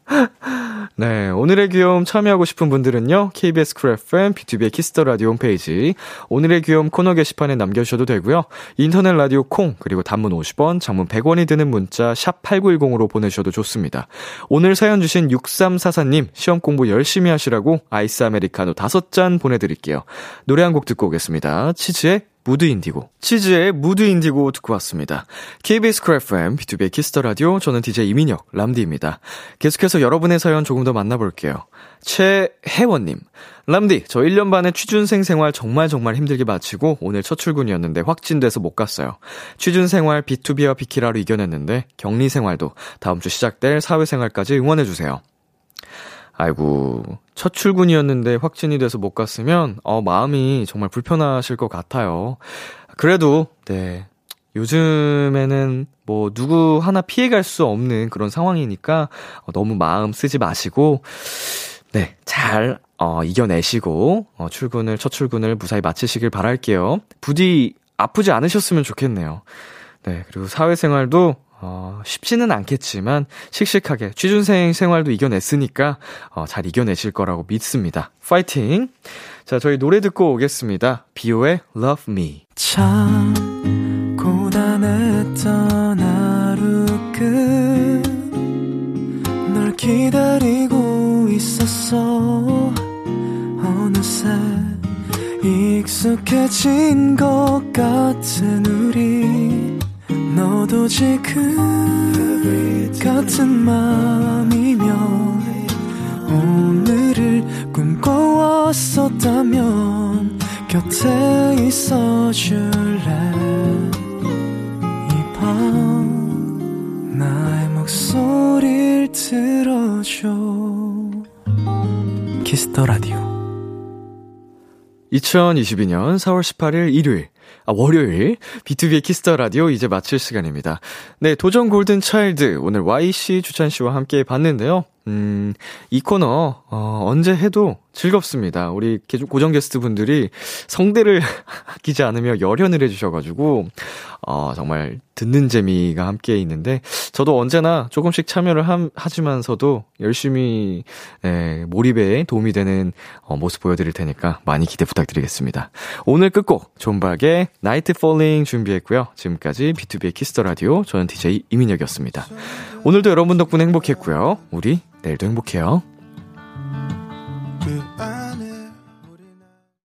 네, 오늘의 귀여움 참여하고 싶은 분들은요, KBS 쿨 FM, B2B의 키스터 라디오 홈페이지, 오늘의 귀여움 코너 게시판에 남겨 주셔도 되고요, 인터넷 라디오 콩, 그리고 단문 50원, 장문 100원이 드는 문자, 샵 8910으로 보내 주셔도 좋습니다. 오늘 사연 주신 6344님, 시험 공부 열심히 하시라고 아이스 아메리카노 5잔 보내 드릴게요. 노래 한 곡 듣고 오겠습니다. 치즈의 Mood Indigo. 치즈의 Mood Indigo 듣고 왔습니다. KBS 쿨 FM, B2B의 키스터 라디오, 저는 DJ 이민혁, 람디입니다. 계속해서 여러분의 사연 조금 더 만나볼게요. 최혜원님. 람디, 저 1년 반의 취준생 생활 정말 정말 힘들게 마치고 오늘 첫 출근이었는데 확진돼서 못 갔어요. 취준 생활 BTOB와 비키라로 이겨냈는데 격리 생활도 다음 주 시작될 사회생활까지 응원해주세요. 아이고, 첫 출근이었는데 확진이 돼서 못 갔으면, 어, 마음이 정말 불편하실 것 같아요. 그래도, 네. 요즘에는 뭐 누구 하나 피해갈 수 없는 그런 상황이니까 어, 너무 마음 쓰지 마시고, 네. 잘, 어, 이겨내시고, 어, 출근을, 첫 출근을 무사히 마치시길 바랄게요. 부디 아프지 않으셨으면 좋겠네요. 네. 그리고 사회생활도 어, 쉽지는 않겠지만 씩씩하게 취준생 생활도 이겨냈으니까 어, 잘 이겨내실 거라고 믿습니다. 파이팅! 자, 저희 노래 듣고 오겠습니다. 비오의 Love Me. 참 고단했던 하루 끝널 기다리고 있었어 어느새 익숙해진 것 같은 우리 너도 지금 같은 맘이면 오늘을 꿈꿔왔었다면 곁에 있어줄래? 이 밤 나의 목소리를 들어줘. Kiss the 라디오. 2022년 4월 18일 일요일, 아, 월요일, B2B의 키스터 라디오 이제 마칠 시간입니다. 네, 도전 골든 차일드, 오늘 Y씨, 주찬 씨와 함께 봤는데요. 음, 이 코너, 어, 언제 해도 즐겁습니다. 우리 개- 고정 게스트 분들이 성대를 아끼지 않으며 열연을 해주셔가지고, 어, 정말 듣는 재미가 함께 있는데, 저도 언제나 조금씩 참여를 함- 하지만서도 열심히, 예, 몰입에 도움이 되는 어, 모습 보여드릴 테니까 많이 기대 부탁드리겠습니다. 오늘 끝곡, 존박의 Night Falling 준비했고요. 지금까지 B2B의 키스터 라디오, 저는 DJ 이민혁이었습니다. 오늘도 여러분 덕분에 행복했고요. 우리 내일도 행복해요.